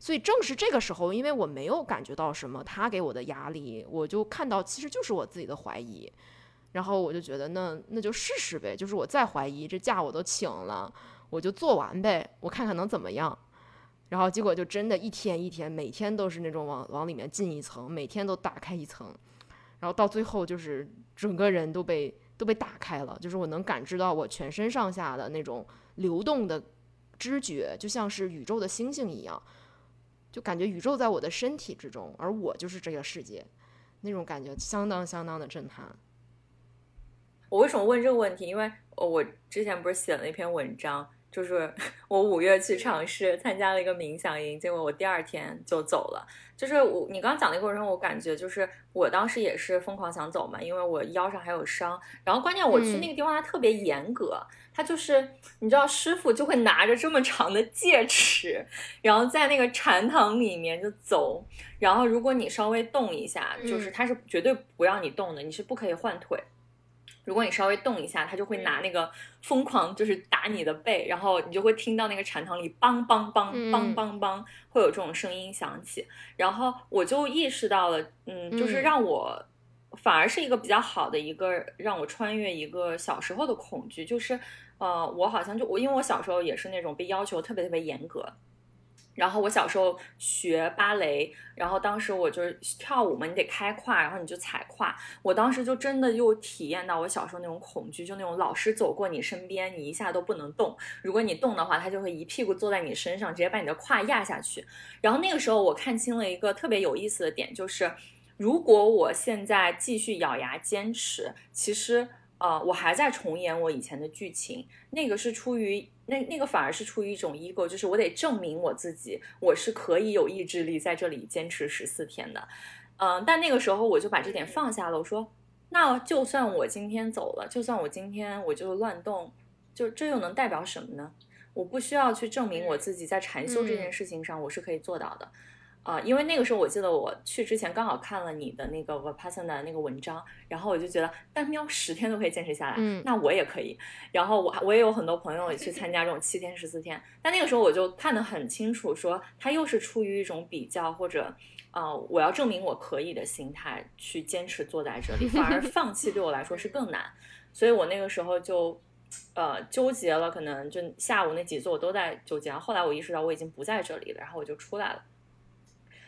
所以正是这个时候，因为我没有感觉到什么他给我的压力，我就看到其实就是我自己的怀疑，然后我就觉得那那就试试呗，就是我再怀疑，这假我都请了，我就做完呗，我看看能怎么样。然后结果就真的一天一天，每天都是那种往往里面进一层，每天都打开一层，然后到最后就是整个人都被都被打开了，就是我能感知到我全身上下的那种流动的知觉，就像是宇宙的星星一样。就感觉宇宙在我的身体之中，而我就是这个世界，那种感觉相当相当的震撼。我为什么问这个问题？因为我之前不是写了一篇文章。就是 我五月去尝试参加了一个冥想营，结果我第二天就走了。就是我你刚刚讲那个过程中，我感觉就是我当时也是疯狂想走嘛，因为我腰上还有伤。然后关键我去那个地方，它特别严格，它就是你知道师傅就会拿着这么长的戒尺，然后在那个禅堂里面就走。然后如果你稍微动一下，就是他是绝对不让你动的，你是不可以换腿。如果你稍微动一下，他就会拿那个疯狂就是打你的背，然后你就会听到那个禅堂里梆梆梆梆梆梆会有这种声音响起，然后我就意识到了，嗯，就是让我反而是一个比较好的一个让我穿越一个小时候的恐惧，就是呃，我好像就我因为我小时候也是那种被要求特别特别严格。然后我小时候学芭蕾，然后当时我就是跳舞嘛，你得开胯，然后你就踩胯。我当时就真的又体验到我小时候那种恐惧，就那种老师走过你身边，你一下都不能动。如果你动的话，他就会一屁股坐在你身上，直接把你的胯压下去。然后那个时候我看清了一个特别有意思的点，就是如果我现在继续咬牙坚持，其实。呃，我还在重演我以前的剧情，那个是出于那那个反而是出于一种 ego，就是我得证明我自己，我是可以有意志力在这里坚持十四天的。嗯，但那个时候我就把这点放下了，我说，那就算我今天走了，就算我今天我就乱动，就这又能代表什么呢？我不需要去证明我自己在禅修这件事情上我是可以做到的。啊，因为那个时候我记得我去之前刚好看了你的那个 Vipassana 的那个文章，然后我就觉得，单喵十天都可以坚持下来，嗯，那我也可以。然后我我也有很多朋友也去参加这种七天十四天，但那个时候我就看得很清楚，说他又是出于一种比较或者，呃，我要证明我可以的心态去坚持坐在这里，反而 放弃对我来说是更难。所以我那个时候就，呃，纠结了，可能就下午那几次我都在纠结。后来我意识到我已经不在这里了，然后我就出来了。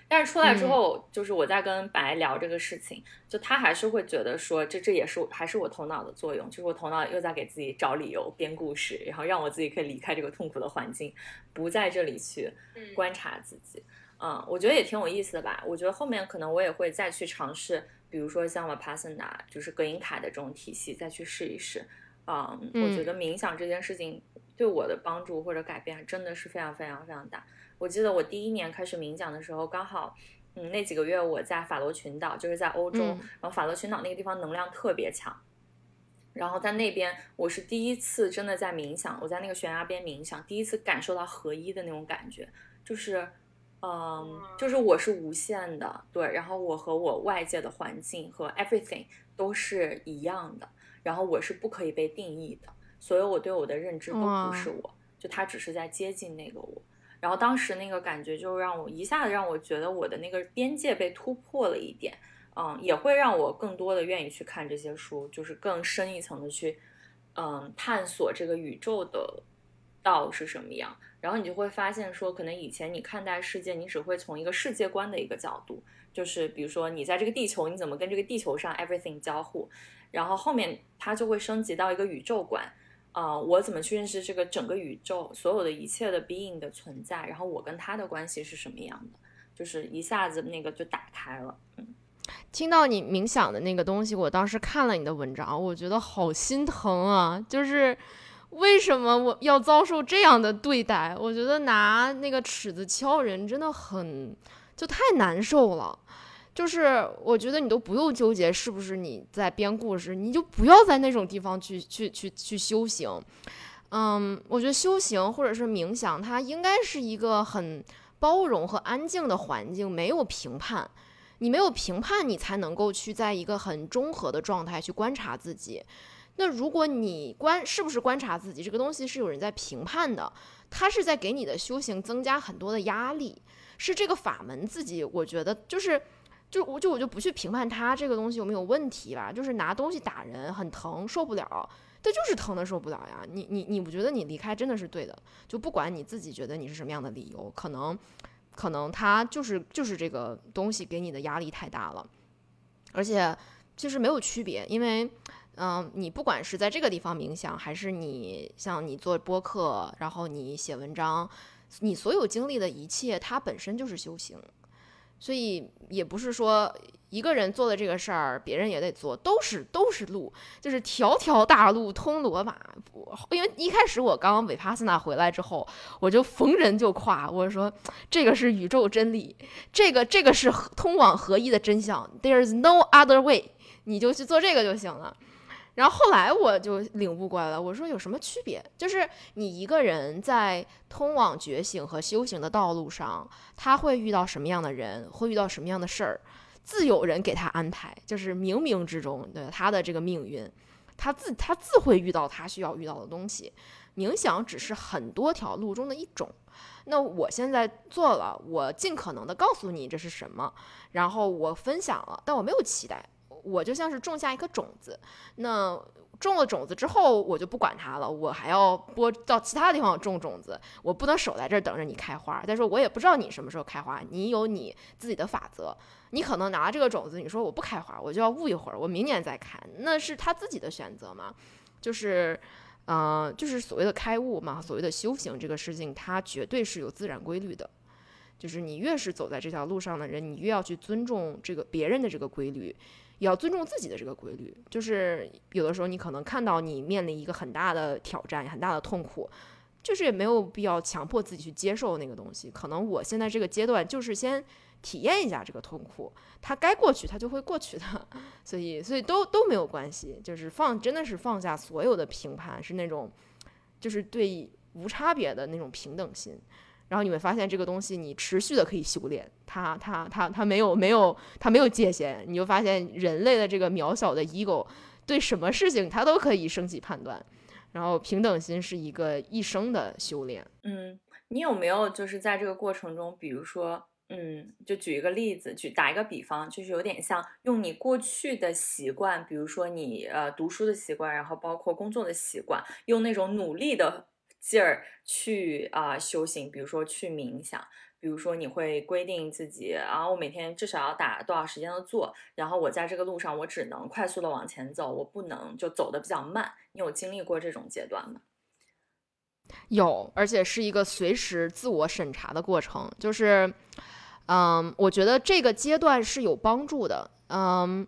但是出来之后，就是我在跟白聊这个事情，就他还是会觉得说，这这也是还是我头脑的作用，就是我头脑又在给自己找理由编故事，然后让我自己可以离开这个痛苦的环境，不在这里去观察自己。嗯，我觉得也挺有意思的吧。我觉得后面可能我也会再去尝试，比如说像 Vipassana，就是格林卡的这种体系，再去试一试。嗯，我觉得冥想这件事情对我的帮助或者改变真的是非常非常非常大。我记得我第一年开始冥想的时候，刚好，嗯，那几个月我在法罗群岛，就是在欧洲，然后法罗群岛那个地方能量特别强，然后在那边我是第一次真的在冥想，我在那个悬崖边冥想，第一次感受到合一的那种感觉，就是，嗯，就是我是无限的，对，然后我和我外界的环境和 everything 都是一样的，然后我是不可以被定义的，所有我对我的认知都不是我，就它只是在接近那个我。然后当时那个感觉就让我一下子让我觉得我的那个边界被突破了一点，嗯，也会让我更多的愿意去看这些书，就是更深一层的去，嗯，探索这个宇宙的道是什么样。然后你就会发现说，可能以前你看待世界，你只会从一个世界观的一个角度，就是比如说你在这个地球，你怎么跟这个地球上 everything 交互，然后后面它就会升级到一个宇宙观。啊，我怎么去认识这个整个宇宙所有的一切的 being 的存在？然后我跟他的关系是什么样的？就是一下子那个就打开了。嗯，听到你冥想的那个东西，我当时看了你的文章，我觉得好心疼啊！就是为什么我要遭受这样的对待？我觉得拿那个尺子敲人真的很，就太难受了。就是我觉得你都不用纠结是不是你在编故事，你就不要在那种地方去去去去修行。嗯，我觉得修行或者是冥想，它应该是一个很包容和安静的环境，没有评判。你没有评判，你才能够去在一个很中和的状态去观察自己。那如果你观是不是观察自己这个东西是有人在评判的，它是在给你的修行增加很多的压力。是这个法门自己，我觉得就是。就我就我就不去评判他这个东西有没有问题吧，就是拿东西打人很疼，受不了，这就是疼的受不了呀。你你你不觉得你离开真的是对的？就不管你自己觉得你是什么样的理由，可能可能他就是就是这个东西给你的压力太大了，而且其实没有区别，因为嗯，你不管是在这个地方冥想，还是你像你做播客，然后你写文章，你所有经历的一切，它本身就是修行。所以也不是说一个人做的这个事儿，别人也得做，都是都是路，就是条条大路通罗马。因为一开始我刚刚韦帕斯纳回来之后，我就逢人就夸，我说这个是宇宙真理，这个这个是通往合一的真相，There is no other way，你就去做这个就行了。然后后来我就领悟过来了，我说有什么区别？就是你一个人在通往觉醒和修行的道路上，他会遇到什么样的人，会遇到什么样的事儿，自有人给他安排，就是冥冥之中的他的这个命运，他自他自会遇到他需要遇到的东西。冥想只是很多条路中的一种。那我现在做了，我尽可能的告诉你这是什么，然后我分享了，但我没有期待。我就像是种下一颗种子，那。种了种子之后，我就不管它了，我还要播到其他地方种种子，我不能守在这儿等着你开花。再说我也不知道你什么时候开花，你有你自己的法则，你可能拿这个种子，你说我不开花，我就要捂一会儿，我明年再开，那是他自己的选择嘛。就是，嗯，就是所谓的开悟嘛，所谓的修行这个事情，它绝对是有自然规律的。就是你越是走在这条路上的人，你越要去尊重这个别人的这个规律。也要尊重自己的这个规律，就是有的时候你可能看到你面临一个很大的挑战、很大的痛苦，就是也没有必要强迫自己去接受那个东西。可能我现在这个阶段就是先体验一下这个痛苦，它该过去它就会过去的，所以所以都都没有关系，就是放真的是放下所有的评判，是那种就是对无差别的那种平等心。然后你会发现这个东西，你持续的可以修炼，它它它它没有没有它没有界限，你就发现人类的这个渺小的 ego，对什么事情它都可以升起判断，然后平等心是一个一生的修炼。嗯，你有没有就是在这个过程中，比如说，嗯，就举一个例子，举打一个比方，就是有点像用你过去的习惯，比如说你呃读书的习惯，然后包括工作的习惯，用那种努力的。劲儿去啊修行，比如说去冥想，比如说你会规定自己啊，我每天至少要打多少时间的坐，然后我在这个路上我只能快速的往前走，我不能就走的比较慢。你有经历过这种阶段吗？有，而且是一个随时自我审查的过程。就是，嗯，我觉得这个阶段是有帮助的。嗯，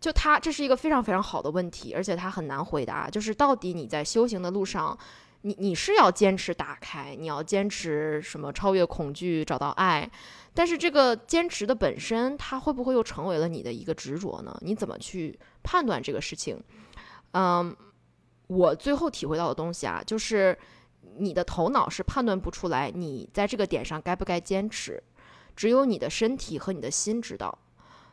就他这是一个非常非常好的问题，而且他很难回答。就是到底你在修行的路上。你你是要坚持打开，你要坚持什么超越恐惧，找到爱，但是这个坚持的本身，它会不会又成为了你的一个执着呢？你怎么去判断这个事情？嗯，我最后体会到的东西啊，就是你的头脑是判断不出来你在这个点上该不该坚持，只有你的身体和你的心知道。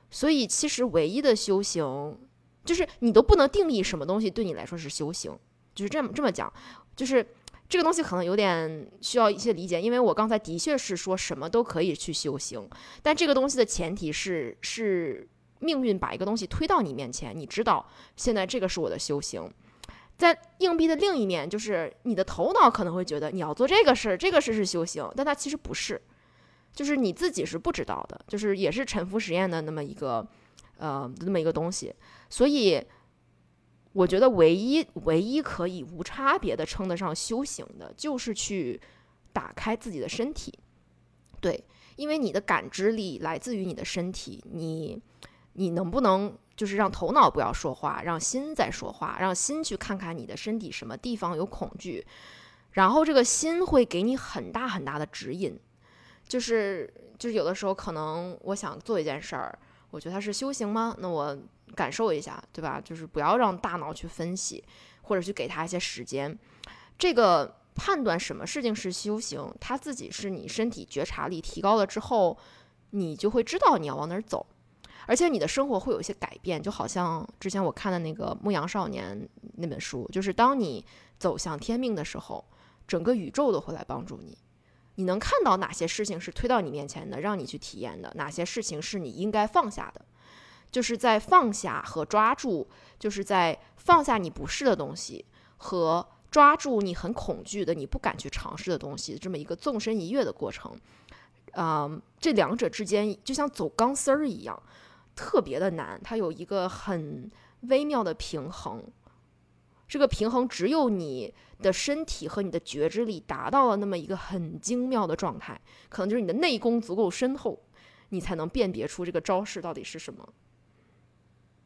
所以其实唯一的修行，就是你都不能定义什么东西对你来说是修行，就是这么这么讲。就是这个东西可能有点需要一些理解，因为我刚才的确是说什么都可以去修行，但这个东西的前提是是命运把一个东西推到你面前，你知道现在这个是我的修行。在硬币的另一面，就是你的头脑可能会觉得你要做这个事儿，这个事是修行，但它其实不是，就是你自己是不知道的，就是也是沉浮实验的那么一个呃那么一个东西，所以。我觉得唯一唯一可以无差别的称得上修行的，就是去打开自己的身体，对，因为你的感知力来自于你的身体，你你能不能就是让头脑不要说话，让心在说话，让心去看看你的身体什么地方有恐惧，然后这个心会给你很大很大的指引，就是就是有的时候可能我想做一件事儿，我觉得它是修行吗？那我。感受一下，对吧？就是不要让大脑去分析，或者去给他一些时间。这个判断什么事情是修行，他自己是你身体觉察力提高了之后，你就会知道你要往哪儿走，而且你的生活会有一些改变。就好像之前我看的那个《牧羊少年》那本书，就是当你走向天命的时候，整个宇宙都会来帮助你。你能看到哪些事情是推到你面前的，让你去体验的？哪些事情是你应该放下的？就是在放下和抓住，就是在放下你不是的东西和抓住你很恐惧的、你不敢去尝试的东西，这么一个纵身一跃的过程。嗯，这两者之间就像走钢丝儿一样，特别的难。它有一个很微妙的平衡，这个平衡只有你的身体和你的觉知力达到了那么一个很精妙的状态，可能就是你的内功足够深厚，你才能辨别出这个招式到底是什么。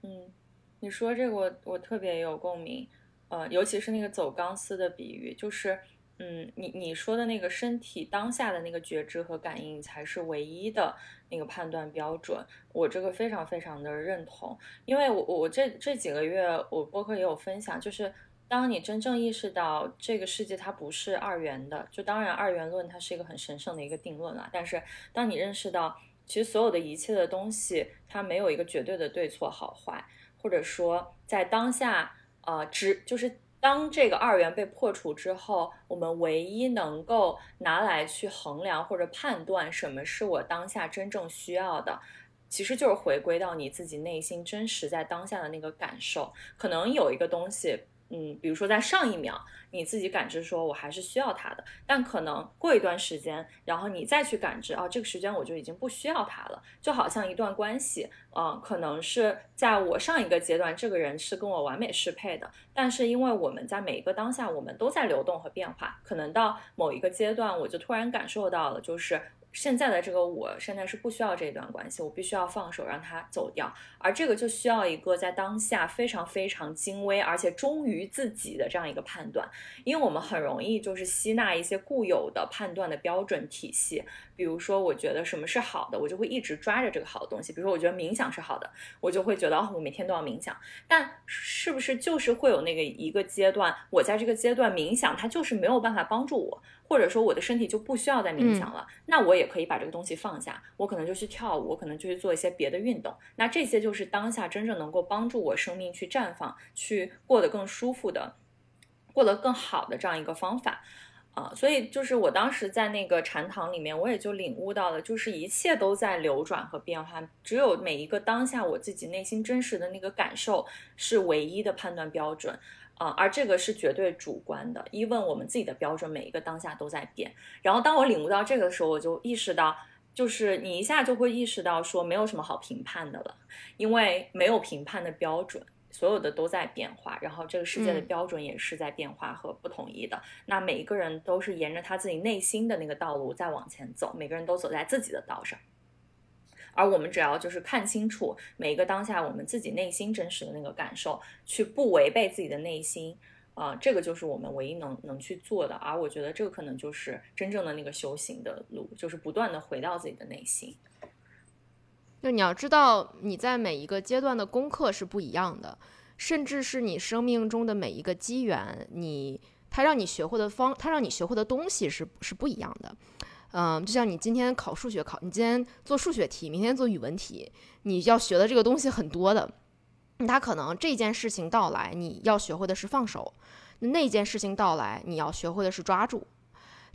嗯，你说这个我我特别有共鸣，呃，尤其是那个走钢丝的比喻，就是，嗯，你你说的那个身体当下的那个觉知和感应才是唯一的那个判断标准，我这个非常非常的认同，因为我我这这几个月我播客也有分享，就是当你真正意识到这个世界它不是二元的，就当然二元论它是一个很神圣的一个定论了，但是当你认识到。其实所有的一切的东西，它没有一个绝对的对错好坏，或者说在当下，呃，只就是当这个二元被破除之后，我们唯一能够拿来去衡量或者判断什么是我当下真正需要的，其实就是回归到你自己内心真实在当下的那个感受。可能有一个东西，嗯，比如说在上一秒你自己感知说我还是需要它的，但可能过一段时间，然后你再去感知，啊，这个时间我就已经不需要它了。就好像一段关系，嗯，可能是在我上一个阶段，这个人是跟我完美适配的，但是因为我们在每一个当下，我们都在流动和变化，可能到某一个阶段，我就突然感受到了，就是。现在的这个我现在是不需要这一段关系，我必须要放手让他走掉，而这个就需要一个在当下非常非常精微而且忠于自己的这样一个判断，因为我们很容易就是吸纳一些固有的判断的标准体系，比如说我觉得什么是好的，我就会一直抓着这个好的东西，比如说我觉得冥想是好的，我就会觉得哦，我每天都要冥想，但是不是就是会有那个一个阶段，我在这个阶段冥想，它就是没有办法帮助我。或者说我的身体就不需要再冥想了，那我也可以把这个东西放下，我可能就去跳舞，我可能就去做一些别的运动。那这些就是当下真正能够帮助我生命去绽放、去过得更舒服的、过得更好的这样一个方法啊。所以就是我当时在那个禅堂里面，我也就领悟到了，就是一切都在流转和变化，只有每一个当下我自己内心真实的那个感受是唯一的判断标准。啊，而这个是绝对主观的，一问我们自己的标准每一个当下都在变。然后当我领悟到这个时候，我就意识到，就是你一下就会意识到说，没有什么好评判的了，因为没有评判的标准，所有的都在变化，然后这个世界的标准也是在变化和不统一的。那每一个人都是沿着他自己内心的那个道路在往前走，每个人都走在自己的道上。而我们只要就是看清楚每一个当下，我们自己内心真实的那个感受，去不违背自己的内心，啊，这个就是我们唯一能能去做的。而我觉得这个可能就是真正的那个修行的路，就是不断的回到自己的内心。就你要知道，你在每一个阶段的功课是不一样的，甚至是你生命中的每一个机缘，你他让你学会的方，他让你学会的东西是是不一样的。嗯，就像你今天考数学考，你今天做数学题，明天做语文题，你要学的这个东西很多的。他可能这件事情到来，你要学会的是放手；那件事情到来，你要学会的是抓住。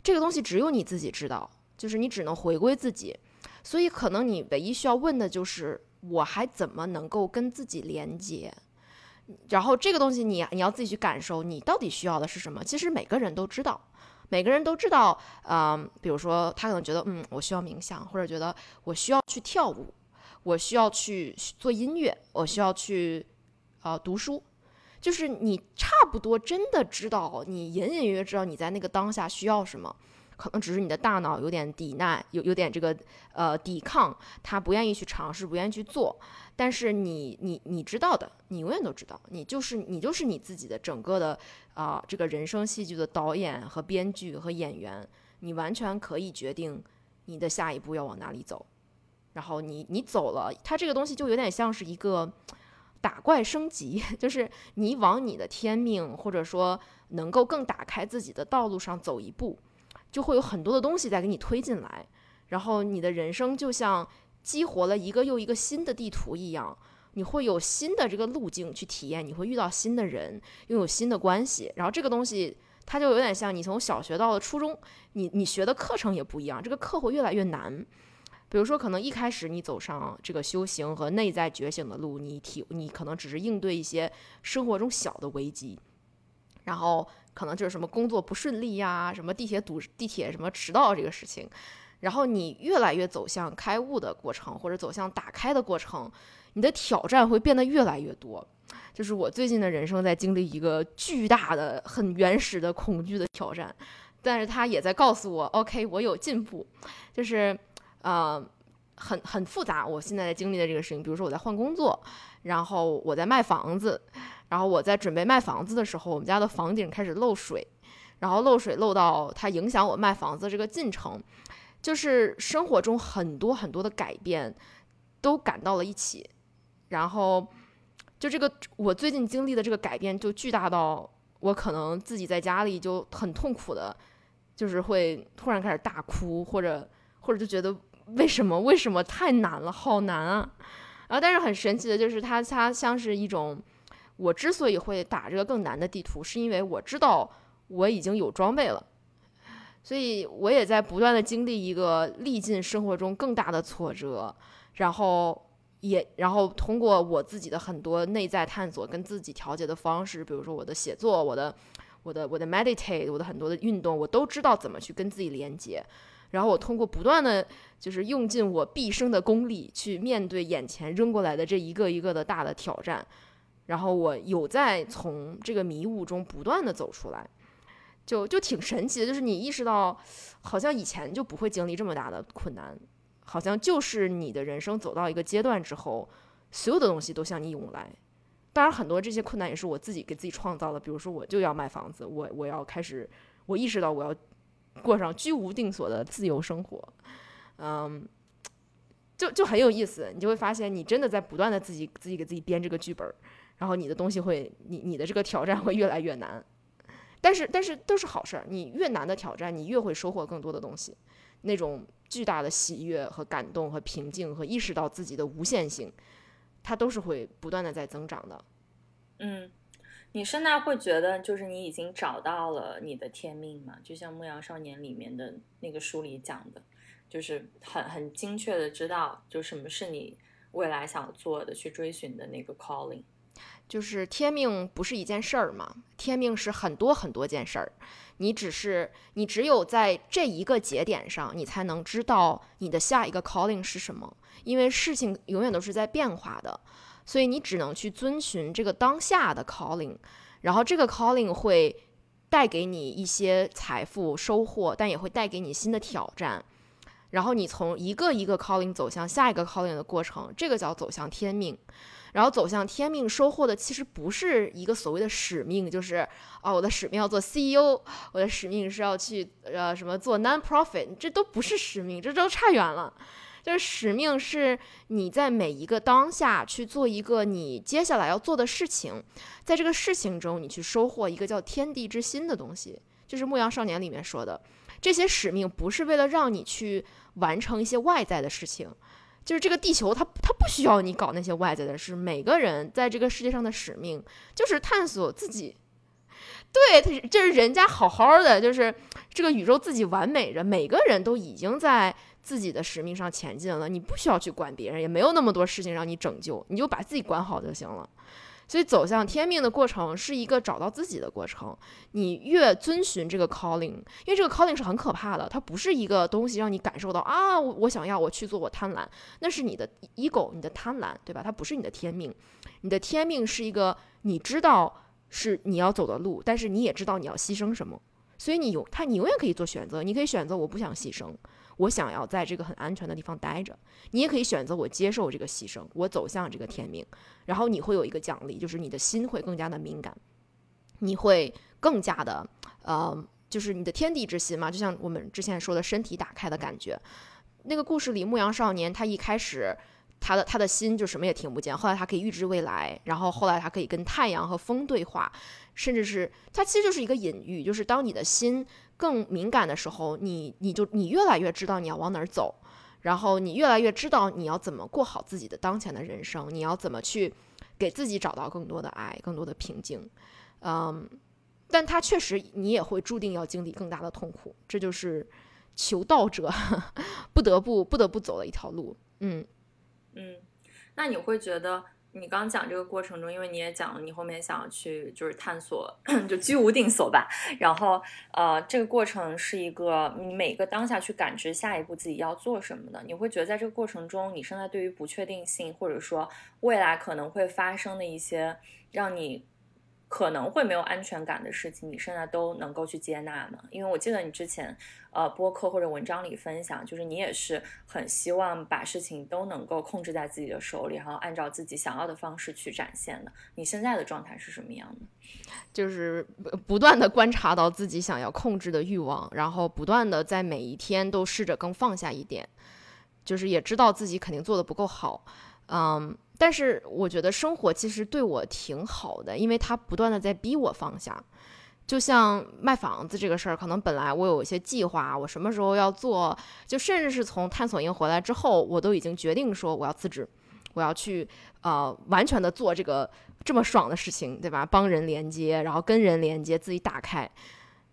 这个东西只有你自己知道，就是你只能回归自己。所以，可能你唯一需要问的就是：我还怎么能够跟自己连接？然后，这个东西你你要自己去感受，你到底需要的是什么？其实每个人都知道。每个人都知道，嗯，比如说他可能觉得，嗯，我需要冥想，或者觉得我需要去跳舞，我需要去做音乐，我需要去，呃，读书，就是你差不多真的知道，你隐隐约约知道你在那个当下需要什么。可能只是你的大脑有点抵耐，有有点这个呃抵抗，他不愿意去尝试，不愿意去做。但是你你你知道的，你永远都知道，你就是你就是你自己的整个的啊这个人生戏剧的导演和编剧和演员，你完全可以决定你的下一步要往哪里走。然后你你走了，它这个东西就有点像是一个打怪升级，就是你往你的天命或者说能够更打开自己的道路上走一步。就会有很多的东西在给你推进来，然后你的人生就像激活了一个又一个新的地图一样，你会有新的这个路径去体验，你会遇到新的人，拥有新的关系，然后这个东西它就有点像你从小学到了初中，你你学的课程也不一样，这个课会越来越难。比如说，可能一开始你走上这个修行和内在觉醒的路，你体你可能只是应对一些生活中小的危机，然后。可能就是什么工作不顺利呀，什么地铁堵地铁什么迟到这个事情，然后你越来越走向开悟的过程，或者走向打开的过程，你的挑战会变得越来越多。就是我最近的人生在经历一个巨大的、很原始的恐惧的挑战，但是他也在告诉我，OK，我有进步。就是呃，很很复杂，我现在在经历的这个事情，比如说我在换工作，然后我在卖房子。然后我在准备卖房子的时候，我们家的房顶开始漏水，然后漏水漏到它影响我卖房子这个进程，就是生活中很多很多的改变都赶到了一起，然后就这个我最近经历的这个改变就巨大到我可能自己在家里就很痛苦的，就是会突然开始大哭，或者或者就觉得为什么为什么太难了，好难啊！然后但是很神奇的就是它它像是一种。我之所以会打这个更难的地图，是因为我知道我已经有装备了，所以我也在不断的经历一个历尽生活中更大的挫折，然后也然后通过我自己的很多内在探索跟自己调节的方式，比如说我的写作，我的我的我的 meditate，我的很多的运动，我都知道怎么去跟自己连接。然后我通过不断的，就是用尽我毕生的功力去面对眼前扔过来的这一个一个的大的挑战，然后我有在从这个迷雾中不断的走出来，就就挺神奇的。就是你意识到，好像以前就不会经历这么大的困难，好像就是你的人生走到一个阶段之后，所有的东西都向你涌来。当然，很多这些困难也是我自己给自己创造的。比如说，我就要卖房子，我我要开始，我意识到我要。过上居无定所的自由生活，嗯，就就很有意思。你就会发现，你真的在不断的自己自己给自己编这个剧本儿，然后你的东西会，你你的这个挑战会越来越难。但是但是都是好事儿，你越难的挑战，你越会收获更多的东西。那种巨大的喜悦和感动和平静和意识到自己的无限性，它都是会不断的在增长的。嗯。你现在会觉得，就是你已经找到了你的天命吗？就像《牧羊少年》里面的那个书里讲的，就是很很精确的知道，就什么是你未来想做的、去追寻的那个 calling。就是天命不是一件事儿嘛？天命是很多很多件事儿。你只是你只有在这一个节点上，你才能知道你的下一个 calling 是什么。因为事情永远都是在变化的。所以你只能去遵循这个当下的 calling，然后这个 calling 会带给你一些财富收获，但也会带给你新的挑战。然后你从一个一个 calling 走向下一个 calling 的过程，这个叫走向天命。然后走向天命收获的其实不是一个所谓的使命，就是啊，我的使命要做 CEO，我的使命是要去呃什么做 non-profit，这都不是使命，这都差远了。就是使命是你在每一个当下去做一个你接下来要做的事情，在这个事情中你去收获一个叫天地之心的东西。就是《牧羊少年》里面说的，这些使命不是为了让你去完成一些外在的事情，就是这个地球它它不需要你搞那些外在的事。每个人在这个世界上的使命就是探索自己，对，就是人家好好的，就是这个宇宙自己完美着，每个人都已经在。自己的使命上前进了，你不需要去管别人，也没有那么多事情让你拯救，你就把自己管好就行了。所以走向天命的过程是一个找到自己的过程。你越遵循这个 calling，因为这个 calling 是很可怕的，它不是一个东西让你感受到啊，我想要我去做，我贪婪，那是你的 ego，你的贪婪，对吧？它不是你的天命。你的天命是一个你知道是你要走的路，但是你也知道你要牺牲什么，所以你有他，你永远可以做选择，你可以选择我不想牺牲。我想要在这个很安全的地方待着，你也可以选择我接受这个牺牲，我走向这个天命，然后你会有一个奖励，就是你的心会更加的敏感，你会更加的呃，就是你的天地之心嘛，就像我们之前说的身体打开的感觉。那个故事里，牧羊少年他一开始他的他的心就什么也听不见，后来他可以预知未来，然后后来他可以跟太阳和风对话，甚至是他其实就是一个隐喻，就是当你的心。更敏感的时候，你你就你越来越知道你要往哪儿走，然后你越来越知道你要怎么过好自己的当前的人生，你要怎么去给自己找到更多的爱，更多的平静，嗯，但他确实你也会注定要经历更大的痛苦，这就是求道者 不得不不得不走的一条路，嗯。嗯，那你会觉得？你刚讲这个过程中，因为你也讲了，你后面想要去就是探索，就居无定所吧。然后，呃，这个过程是一个你每个当下去感知下一步自己要做什么的。你会觉得在这个过程中，你现在对于不确定性或者说未来可能会发生的一些让你。可能会没有安全感的事情，你现在都能够去接纳吗？因为我记得你之前，呃，播客或者文章里分享，就是你也是很希望把事情都能够控制在自己的手里，然后按照自己想要的方式去展现的。你现在的状态是什么样的？就是不断的观察到自己想要控制的欲望，然后不断的在每一天都试着更放下一点，就是也知道自己肯定做的不够好，嗯。但是我觉得生活其实对我挺好的，因为它不断的在逼我放下。就像卖房子这个事儿，可能本来我有一些计划，我什么时候要做，就甚至是从探索营回来之后，我都已经决定说我要辞职，我要去呃完全的做这个这么爽的事情，对吧？帮人连接，然后跟人连接，自己打开。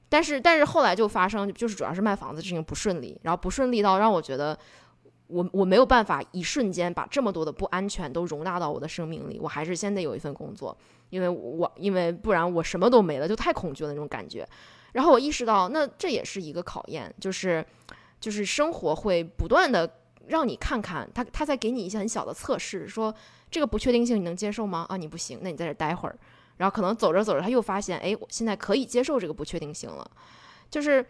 但是但是后来就发生，就是主要是卖房子事情不顺利，然后不顺利到让我觉得。我我没有办法一瞬间把这么多的不安全都容纳到我的生命里，我还是先得有一份工作，因为我因为不然我什么都没了，就太恐惧了那种感觉。然后我意识到，那这也是一个考验，就是就是生活会不断的让你看看他他在给你一些很小的测试，说这个不确定性你能接受吗？啊，你不行，那你在这待会儿。然后可能走着走着，他又发现，哎，我现在可以接受这个不确定性了，就是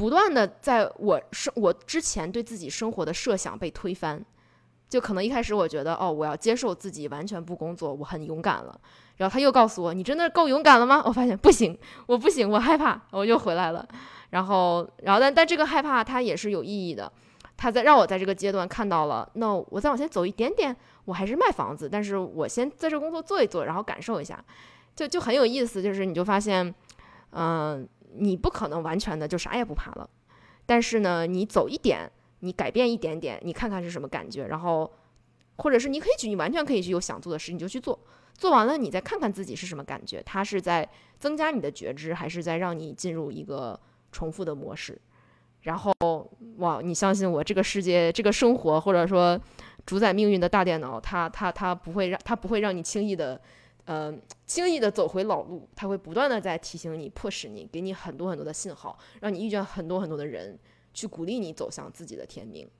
不断的在我生我之前对自己生活的设想被推翻，就可能一开始我觉得，哦，我要接受自己完全不工作，我很勇敢了。然后他又告诉我，你真的够勇敢了吗？我发现不行，我不行，我害怕，我又回来了。然后，然后但但这个害怕它也是有意义的，他在让我在这个阶段看到了，那我再往前走一点点，我还是卖房子，但是我先在这工作做一做，然后感受一下。就就很有意思，就是你就发现，嗯，你不可能完全的就啥也不怕了，但是呢，你走一点，你改变一点点，你看看是什么感觉，然后，或者是你可以去，你完全可以去有想做的事，你就去做，做完了你再看看自己是什么感觉，它是在增加你的觉知，还是在让你进入一个重复的模式？然后，哇，你相信我，这个世界，这个生活，或者说主宰命运的大电脑，它它它不会让它不会让你轻易的。呃，轻易的走回老路，他会不断的在提醒你、迫使你，给你很多很多的信号，让你遇见很多很多的人，去鼓励你走向自己的天命。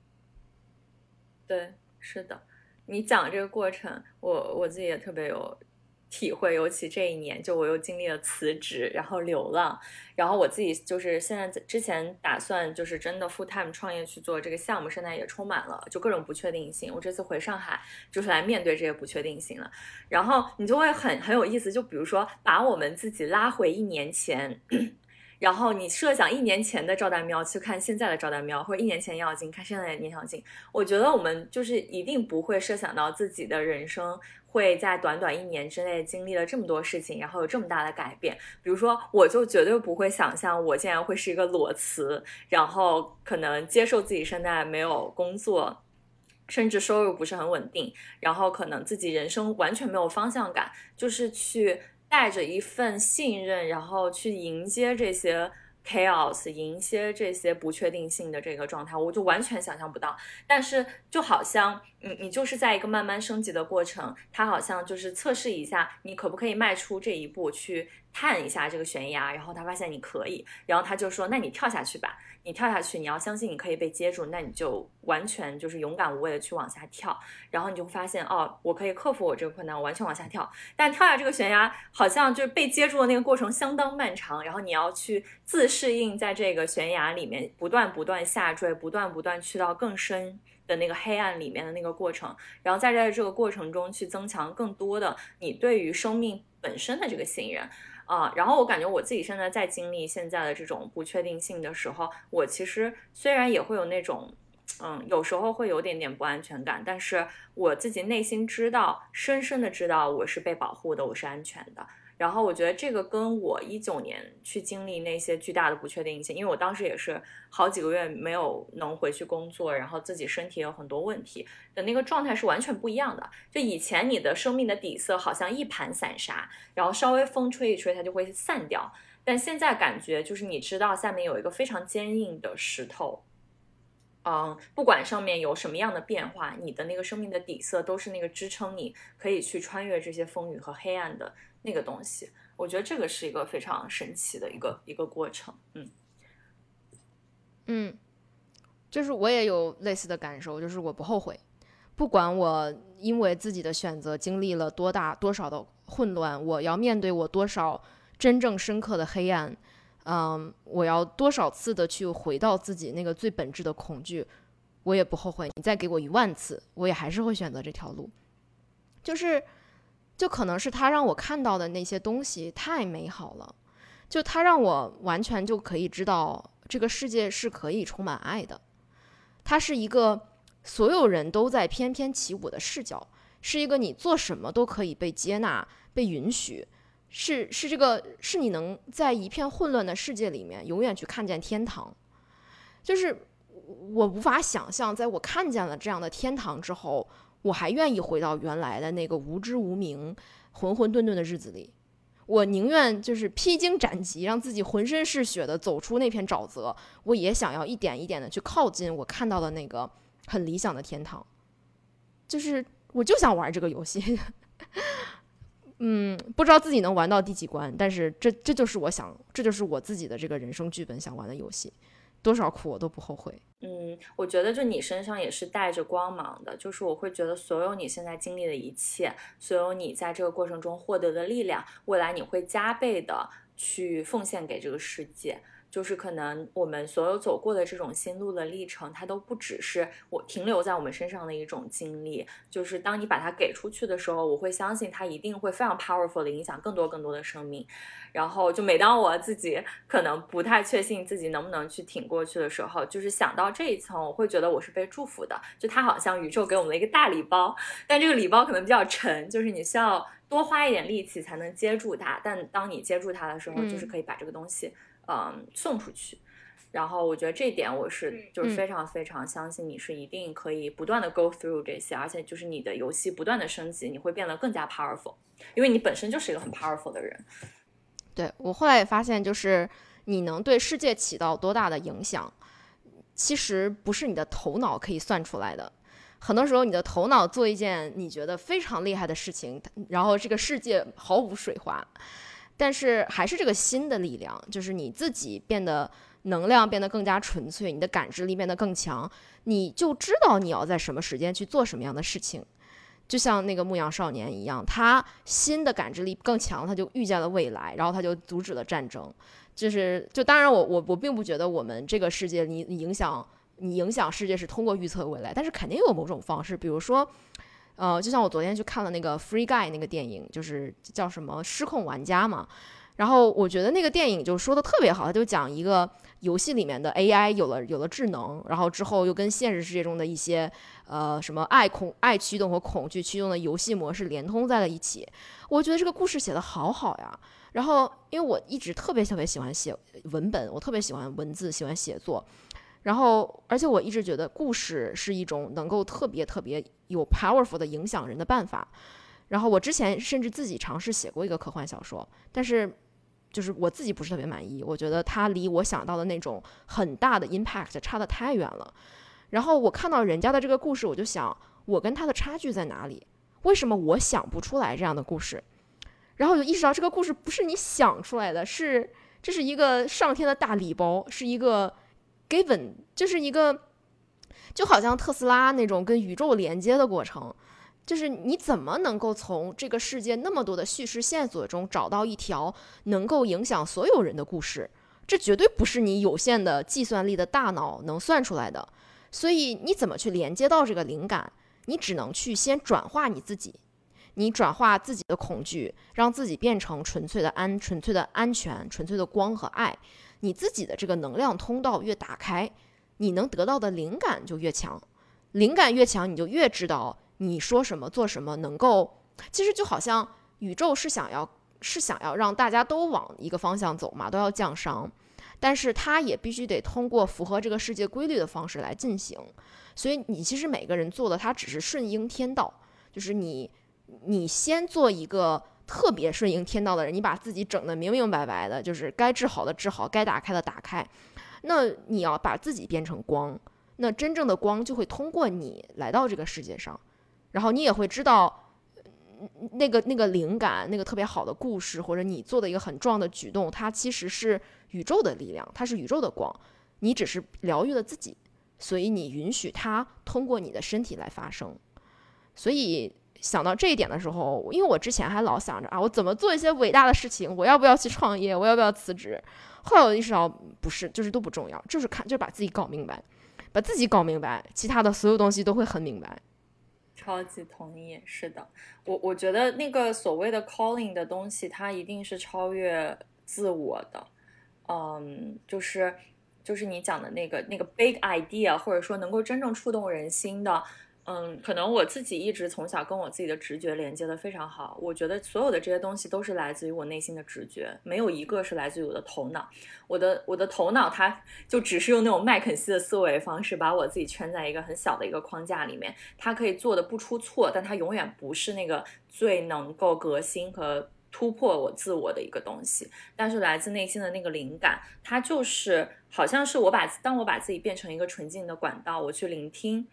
对，是的，你讲这个过程，我我自己也特别有。体会，尤其这一年，就我又经历了辞职，然后流浪，然后我自己就是现在之前打算就是真的 full time 创业去做这个项目，现在也充满了就各种不确定性。我这次回上海就是来面对这些不确定性了。然后你就会很很有意思，就比如说把我们自己拉回一年前，然后你设想一年前的赵大喵去看现在的赵大喵，或者一年前要金看现在的聂小金，我觉得我们就是一定不会设想到自己的人生。会在短短一年之内经历了这么多事情，然后有这么大的改变。比如说，我就绝对不会想象我竟然会是一个裸辞，然后可能接受自己现在没有工作，甚至收入不是很稳定，然后可能自己人生完全没有方向感，就是去带着一份信任，然后去迎接这些。Chaos 迎接这些不确定性的这个状态，我就完全想象不到。但是就好像，你你就是在一个慢慢升级的过程，它好像就是测试一下你可不可以迈出这一步去探一下这个悬崖，然后他发现你可以，然后他就说，那你跳下去吧。你跳下去，你要相信你可以被接住，那你就完全就是勇敢无畏的去往下跳，然后你就会发现，哦，我可以克服我这个困难，我完全往下跳。但跳下这个悬崖，好像就是被接住的那个过程相当漫长，然后你要去自适应在这个悬崖里面不断不断下坠，不断不断去到更深的那个黑暗里面的那个过程，然后在在这个过程中去增强更多的你对于生命本身的这个信任。啊，然后我感觉我自己现在在经历现在的这种不确定性的时候，我其实虽然也会有那种，嗯，有时候会有点点不安全感，但是我自己内心知道，深深的知道我是被保护的，我是安全的。然后我觉得这个跟我一九年去经历那些巨大的不确定性，因为我当时也是好几个月没有能回去工作，然后自己身体有很多问题的那个状态是完全不一样的。就以前你的生命的底色好像一盘散沙，然后稍微风吹一吹它就会散掉，但现在感觉就是你知道下面有一个非常坚硬的石头，嗯，不管上面有什么样的变化，你的那个生命的底色都是那个支撑你可以去穿越这些风雨和黑暗的。那个东西，我觉得这个是一个非常神奇的一个一个过程，嗯，嗯，就是我也有类似的感受，就是我不后悔，不管我因为自己的选择经历了多大多少的混乱，我要面对我多少真正深刻的黑暗，嗯，我要多少次的去回到自己那个最本质的恐惧，我也不后悔。你再给我一万次，我也还是会选择这条路，就是。就可能是他让我看到的那些东西太美好了，就他让我完全就可以知道这个世界是可以充满爱的，它是一个所有人都在翩翩起舞的视角，是一个你做什么都可以被接纳、被允许，是是这个是你能在一片混乱的世界里面永远去看见天堂，就是我无法想象，在我看见了这样的天堂之后。我还愿意回到原来的那个无知无明、浑浑沌沌的日子里，我宁愿就是披荆斩棘，让自己浑身是血的走出那片沼泽，我也想要一点一点的去靠近我看到的那个很理想的天堂，就是我就想玩这个游戏。嗯，不知道自己能玩到第几关，但是这这就是我想，这就是我自己的这个人生剧本想玩的游戏，多少苦我都不后悔。嗯，我觉得就你身上也是带着光芒的，就是我会觉得所有你现在经历的一切，所有你在这个过程中获得的力量，未来你会加倍的去奉献给这个世界。就是可能我们所有走过的这种心路的历程，它都不只是我停留在我们身上的一种经历。就是当你把它给出去的时候，我会相信它一定会非常 powerful 的影响更多更多的生命。然后就每当我自己可能不太确信自己能不能去挺过去的时候，就是想到这一层，我会觉得我是被祝福的。就它好像宇宙给我们的一个大礼包，但这个礼包可能比较沉，就是你需要多花一点力气才能接住它。但当你接住它的时候，就是可以把这个东西。嗯，送出去，然后我觉得这一点我是就是非常非常相信你是一定可以不断的 go through 这些，而且就是你的游戏不断的升级，你会变得更加 powerful，因为你本身就是一个很 powerful 的人。对我后来也发现，就是你能对世界起到多大的影响，其实不是你的头脑可以算出来的。很多时候，你的头脑做一件你觉得非常厉害的事情，然后这个世界毫无水花。但是还是这个心的力量，就是你自己变得能量变得更加纯粹，你的感知力变得更强，你就知道你要在什么时间去做什么样的事情。就像那个牧羊少年一样，他心的感知力更强，他就预见了未来，然后他就阻止了战争。就是，就当然我我我并不觉得我们这个世界你影响你影响世界是通过预测未来，但是肯定有某种方式，比如说。呃，就像我昨天去看了那个《Free Guy》那个电影，就是叫什么《失控玩家》嘛。然后我觉得那个电影就说的特别好，他就讲一个游戏里面的 AI 有了有了智能，然后之后又跟现实世界中的一些呃什么爱恐爱驱动和恐惧驱动的游戏模式连通在了一起。我觉得这个故事写的好好呀。然后因为我一直特别特别喜欢写文本，我特别喜欢文字，喜欢写作。然后，而且我一直觉得故事是一种能够特别特别有 powerful 的影响人的办法。然后我之前甚至自己尝试写过一个科幻小说，但是就是我自己不是特别满意，我觉得它离我想到的那种很大的 impact 差得太远了。然后我看到人家的这个故事，我就想，我跟他的差距在哪里？为什么我想不出来这样的故事？然后我就意识到，这个故事不是你想出来的，是这是一个上天的大礼包，是一个。Given 就是一个，就好像特斯拉那种跟宇宙连接的过程，就是你怎么能够从这个世界那么多的叙事线索中找到一条能够影响所有人的故事？这绝对不是你有限的计算力的大脑能算出来的。所以你怎么去连接到这个灵感？你只能去先转化你自己，你转化自己的恐惧，让自己变成纯粹的安、纯粹的安全、纯粹的光和爱。你自己的这个能量通道越打开，你能得到的灵感就越强，灵感越强，你就越知道你说什么做什么能够。其实就好像宇宙是想要是想要让大家都往一个方向走嘛，都要降商，但是它也必须得通过符合这个世界规律的方式来进行。所以你其实每个人做的，它只是顺应天道，就是你你先做一个。特别顺应天道的人，你把自己整得明明白白的，就是该治好的治好，该打开的打开。那你要把自己变成光，那真正的光就会通过你来到这个世界上，然后你也会知道，那个那个灵感，那个特别好的故事，或者你做的一个很重要的举动，它其实是宇宙的力量，它是宇宙的光，你只是疗愈了自己，所以你允许它通过你的身体来发生，所以。想到这一点的时候，因为我之前还老想着啊，我怎么做一些伟大的事情，我要不要去创业，我要不要辞职？后来我意识到，不是，就是都不重要，就是看，就是把自己搞明白，把自己搞明白，其他的所有东西都会很明白。超级同意，是的，我我觉得那个所谓的 calling 的东西，它一定是超越自我的，嗯，就是就是你讲的那个那个 big idea，或者说能够真正触动人心的。嗯，可能我自己一直从小跟我自己的直觉连接的非常好。我觉得所有的这些东西都是来自于我内心的直觉，没有一个是来自于我的头脑。我的我的头脑，它就只是用那种麦肯锡的思维方式，把我自己圈在一个很小的一个框架里面。它可以做的不出错，但它永远不是那个最能够革新和突破我自我的一个东西。但是来自内心的那个灵感，它就是好像是我把当我把自己变成一个纯净的管道，我去聆听。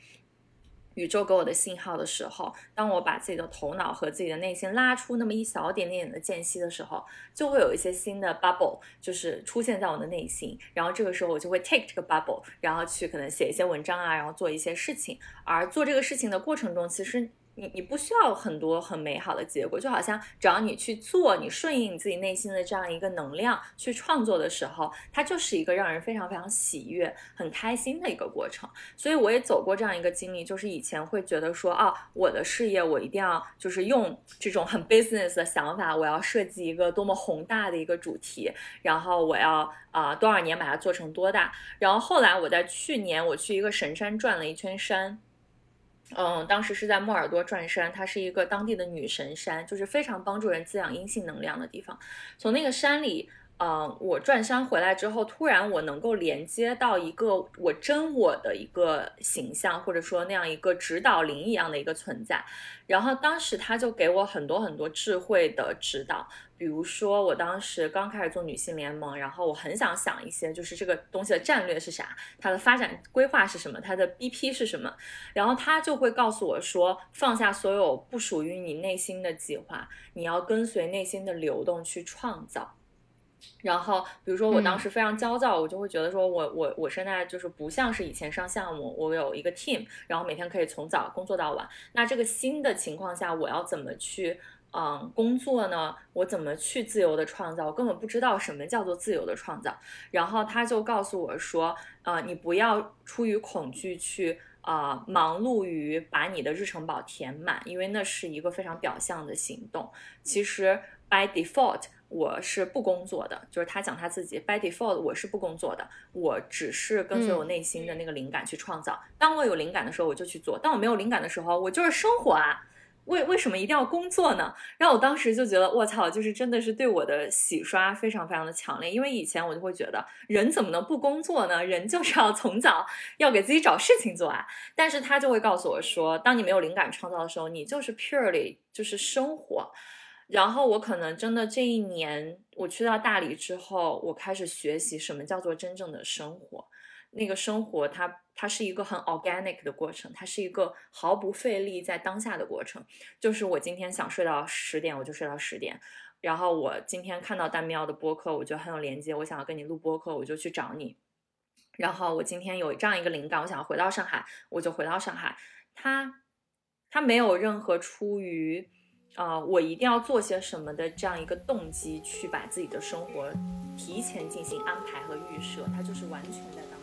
宇宙给我的信号的时候，当我把自己的头脑和自己的内心拉出那么一小点点的间隙的时候，就会有一些新的 bubble，就是出现在我的内心。然后这个时候我就会 take 这个 bubble，然后去可能写一些文章啊，然后做一些事情。而做这个事情的过程中，其实。你你不需要很多很美好的结果，就好像只要你去做，你顺应你自己内心的这样一个能量去创作的时候，它就是一个让人非常非常喜悦、很开心的一个过程。所以我也走过这样一个经历，就是以前会觉得说，啊，我的事业我一定要就是用这种很 business 的想法，我要设计一个多么宏大的一个主题，然后我要啊多少年把它做成多大。然后后来我在去年我去一个神山转了一圈山。嗯，当时是在莫尔多转山，它是一个当地的女神山，就是非常帮助人滋养阴性能量的地方。从那个山里，嗯，我转山回来之后，突然我能够连接到一个我真我的一个形象，或者说那样一个指导灵一样的一个存在。然后当时他就给我很多很多智慧的指导。比如说，我当时刚开始做女性联盟，然后我很想想一些，就是这个东西的战略是啥，它的发展规划是什么，它的 BP 是什么，然后他就会告诉我说，放下所有不属于你内心的计划，你要跟随内心的流动去创造。然后，比如说我当时非常焦躁，我就会觉得说我我我现在就是不像是以前上项目，我有一个 team，然后每天可以从早工作到晚。那这个新的情况下，我要怎么去？嗯，工作呢，我怎么去自由的创造？我根本不知道什么叫做自由的创造。然后他就告诉我说，呃，你不要出于恐惧去啊，忙碌于把你的日程表填满，因为那是一个非常表象的行动。其实 by default 我是不工作的，就是他讲他自己 by default 我是不工作的，我只是跟随我内心的那个灵感去创造。当我有灵感的时候，我就去做；当我没有灵感的时候，我就是生活啊。为为什么一定要工作呢？然后我当时就觉得，我操，就是真的是对我的洗刷非常非常的强烈。因为以前我就会觉得，人怎么能不工作呢？人就是要从早要给自己找事情做啊。但是他就会告诉我说，当你没有灵感创造的时候，你就是 purely 就是生活。然后我可能真的这一年，我去到大理之后，我开始学习什么叫做真正的生活。那个生活，它它是一个很 organic 的过程，它是一个毫不费力在当下的过程。就是我今天想睡到十点，我就睡到十点。然后我今天看到丹喵的播客，我觉得很有连接，我想要跟你录播客，我就去找你。然后我今天有这样一个灵感，我想要回到上海，我就回到上海。它它没有任何出于啊我一定要做些什么的这样一个动机去把自己的生活提前进行安排和预设，它就是完全在当。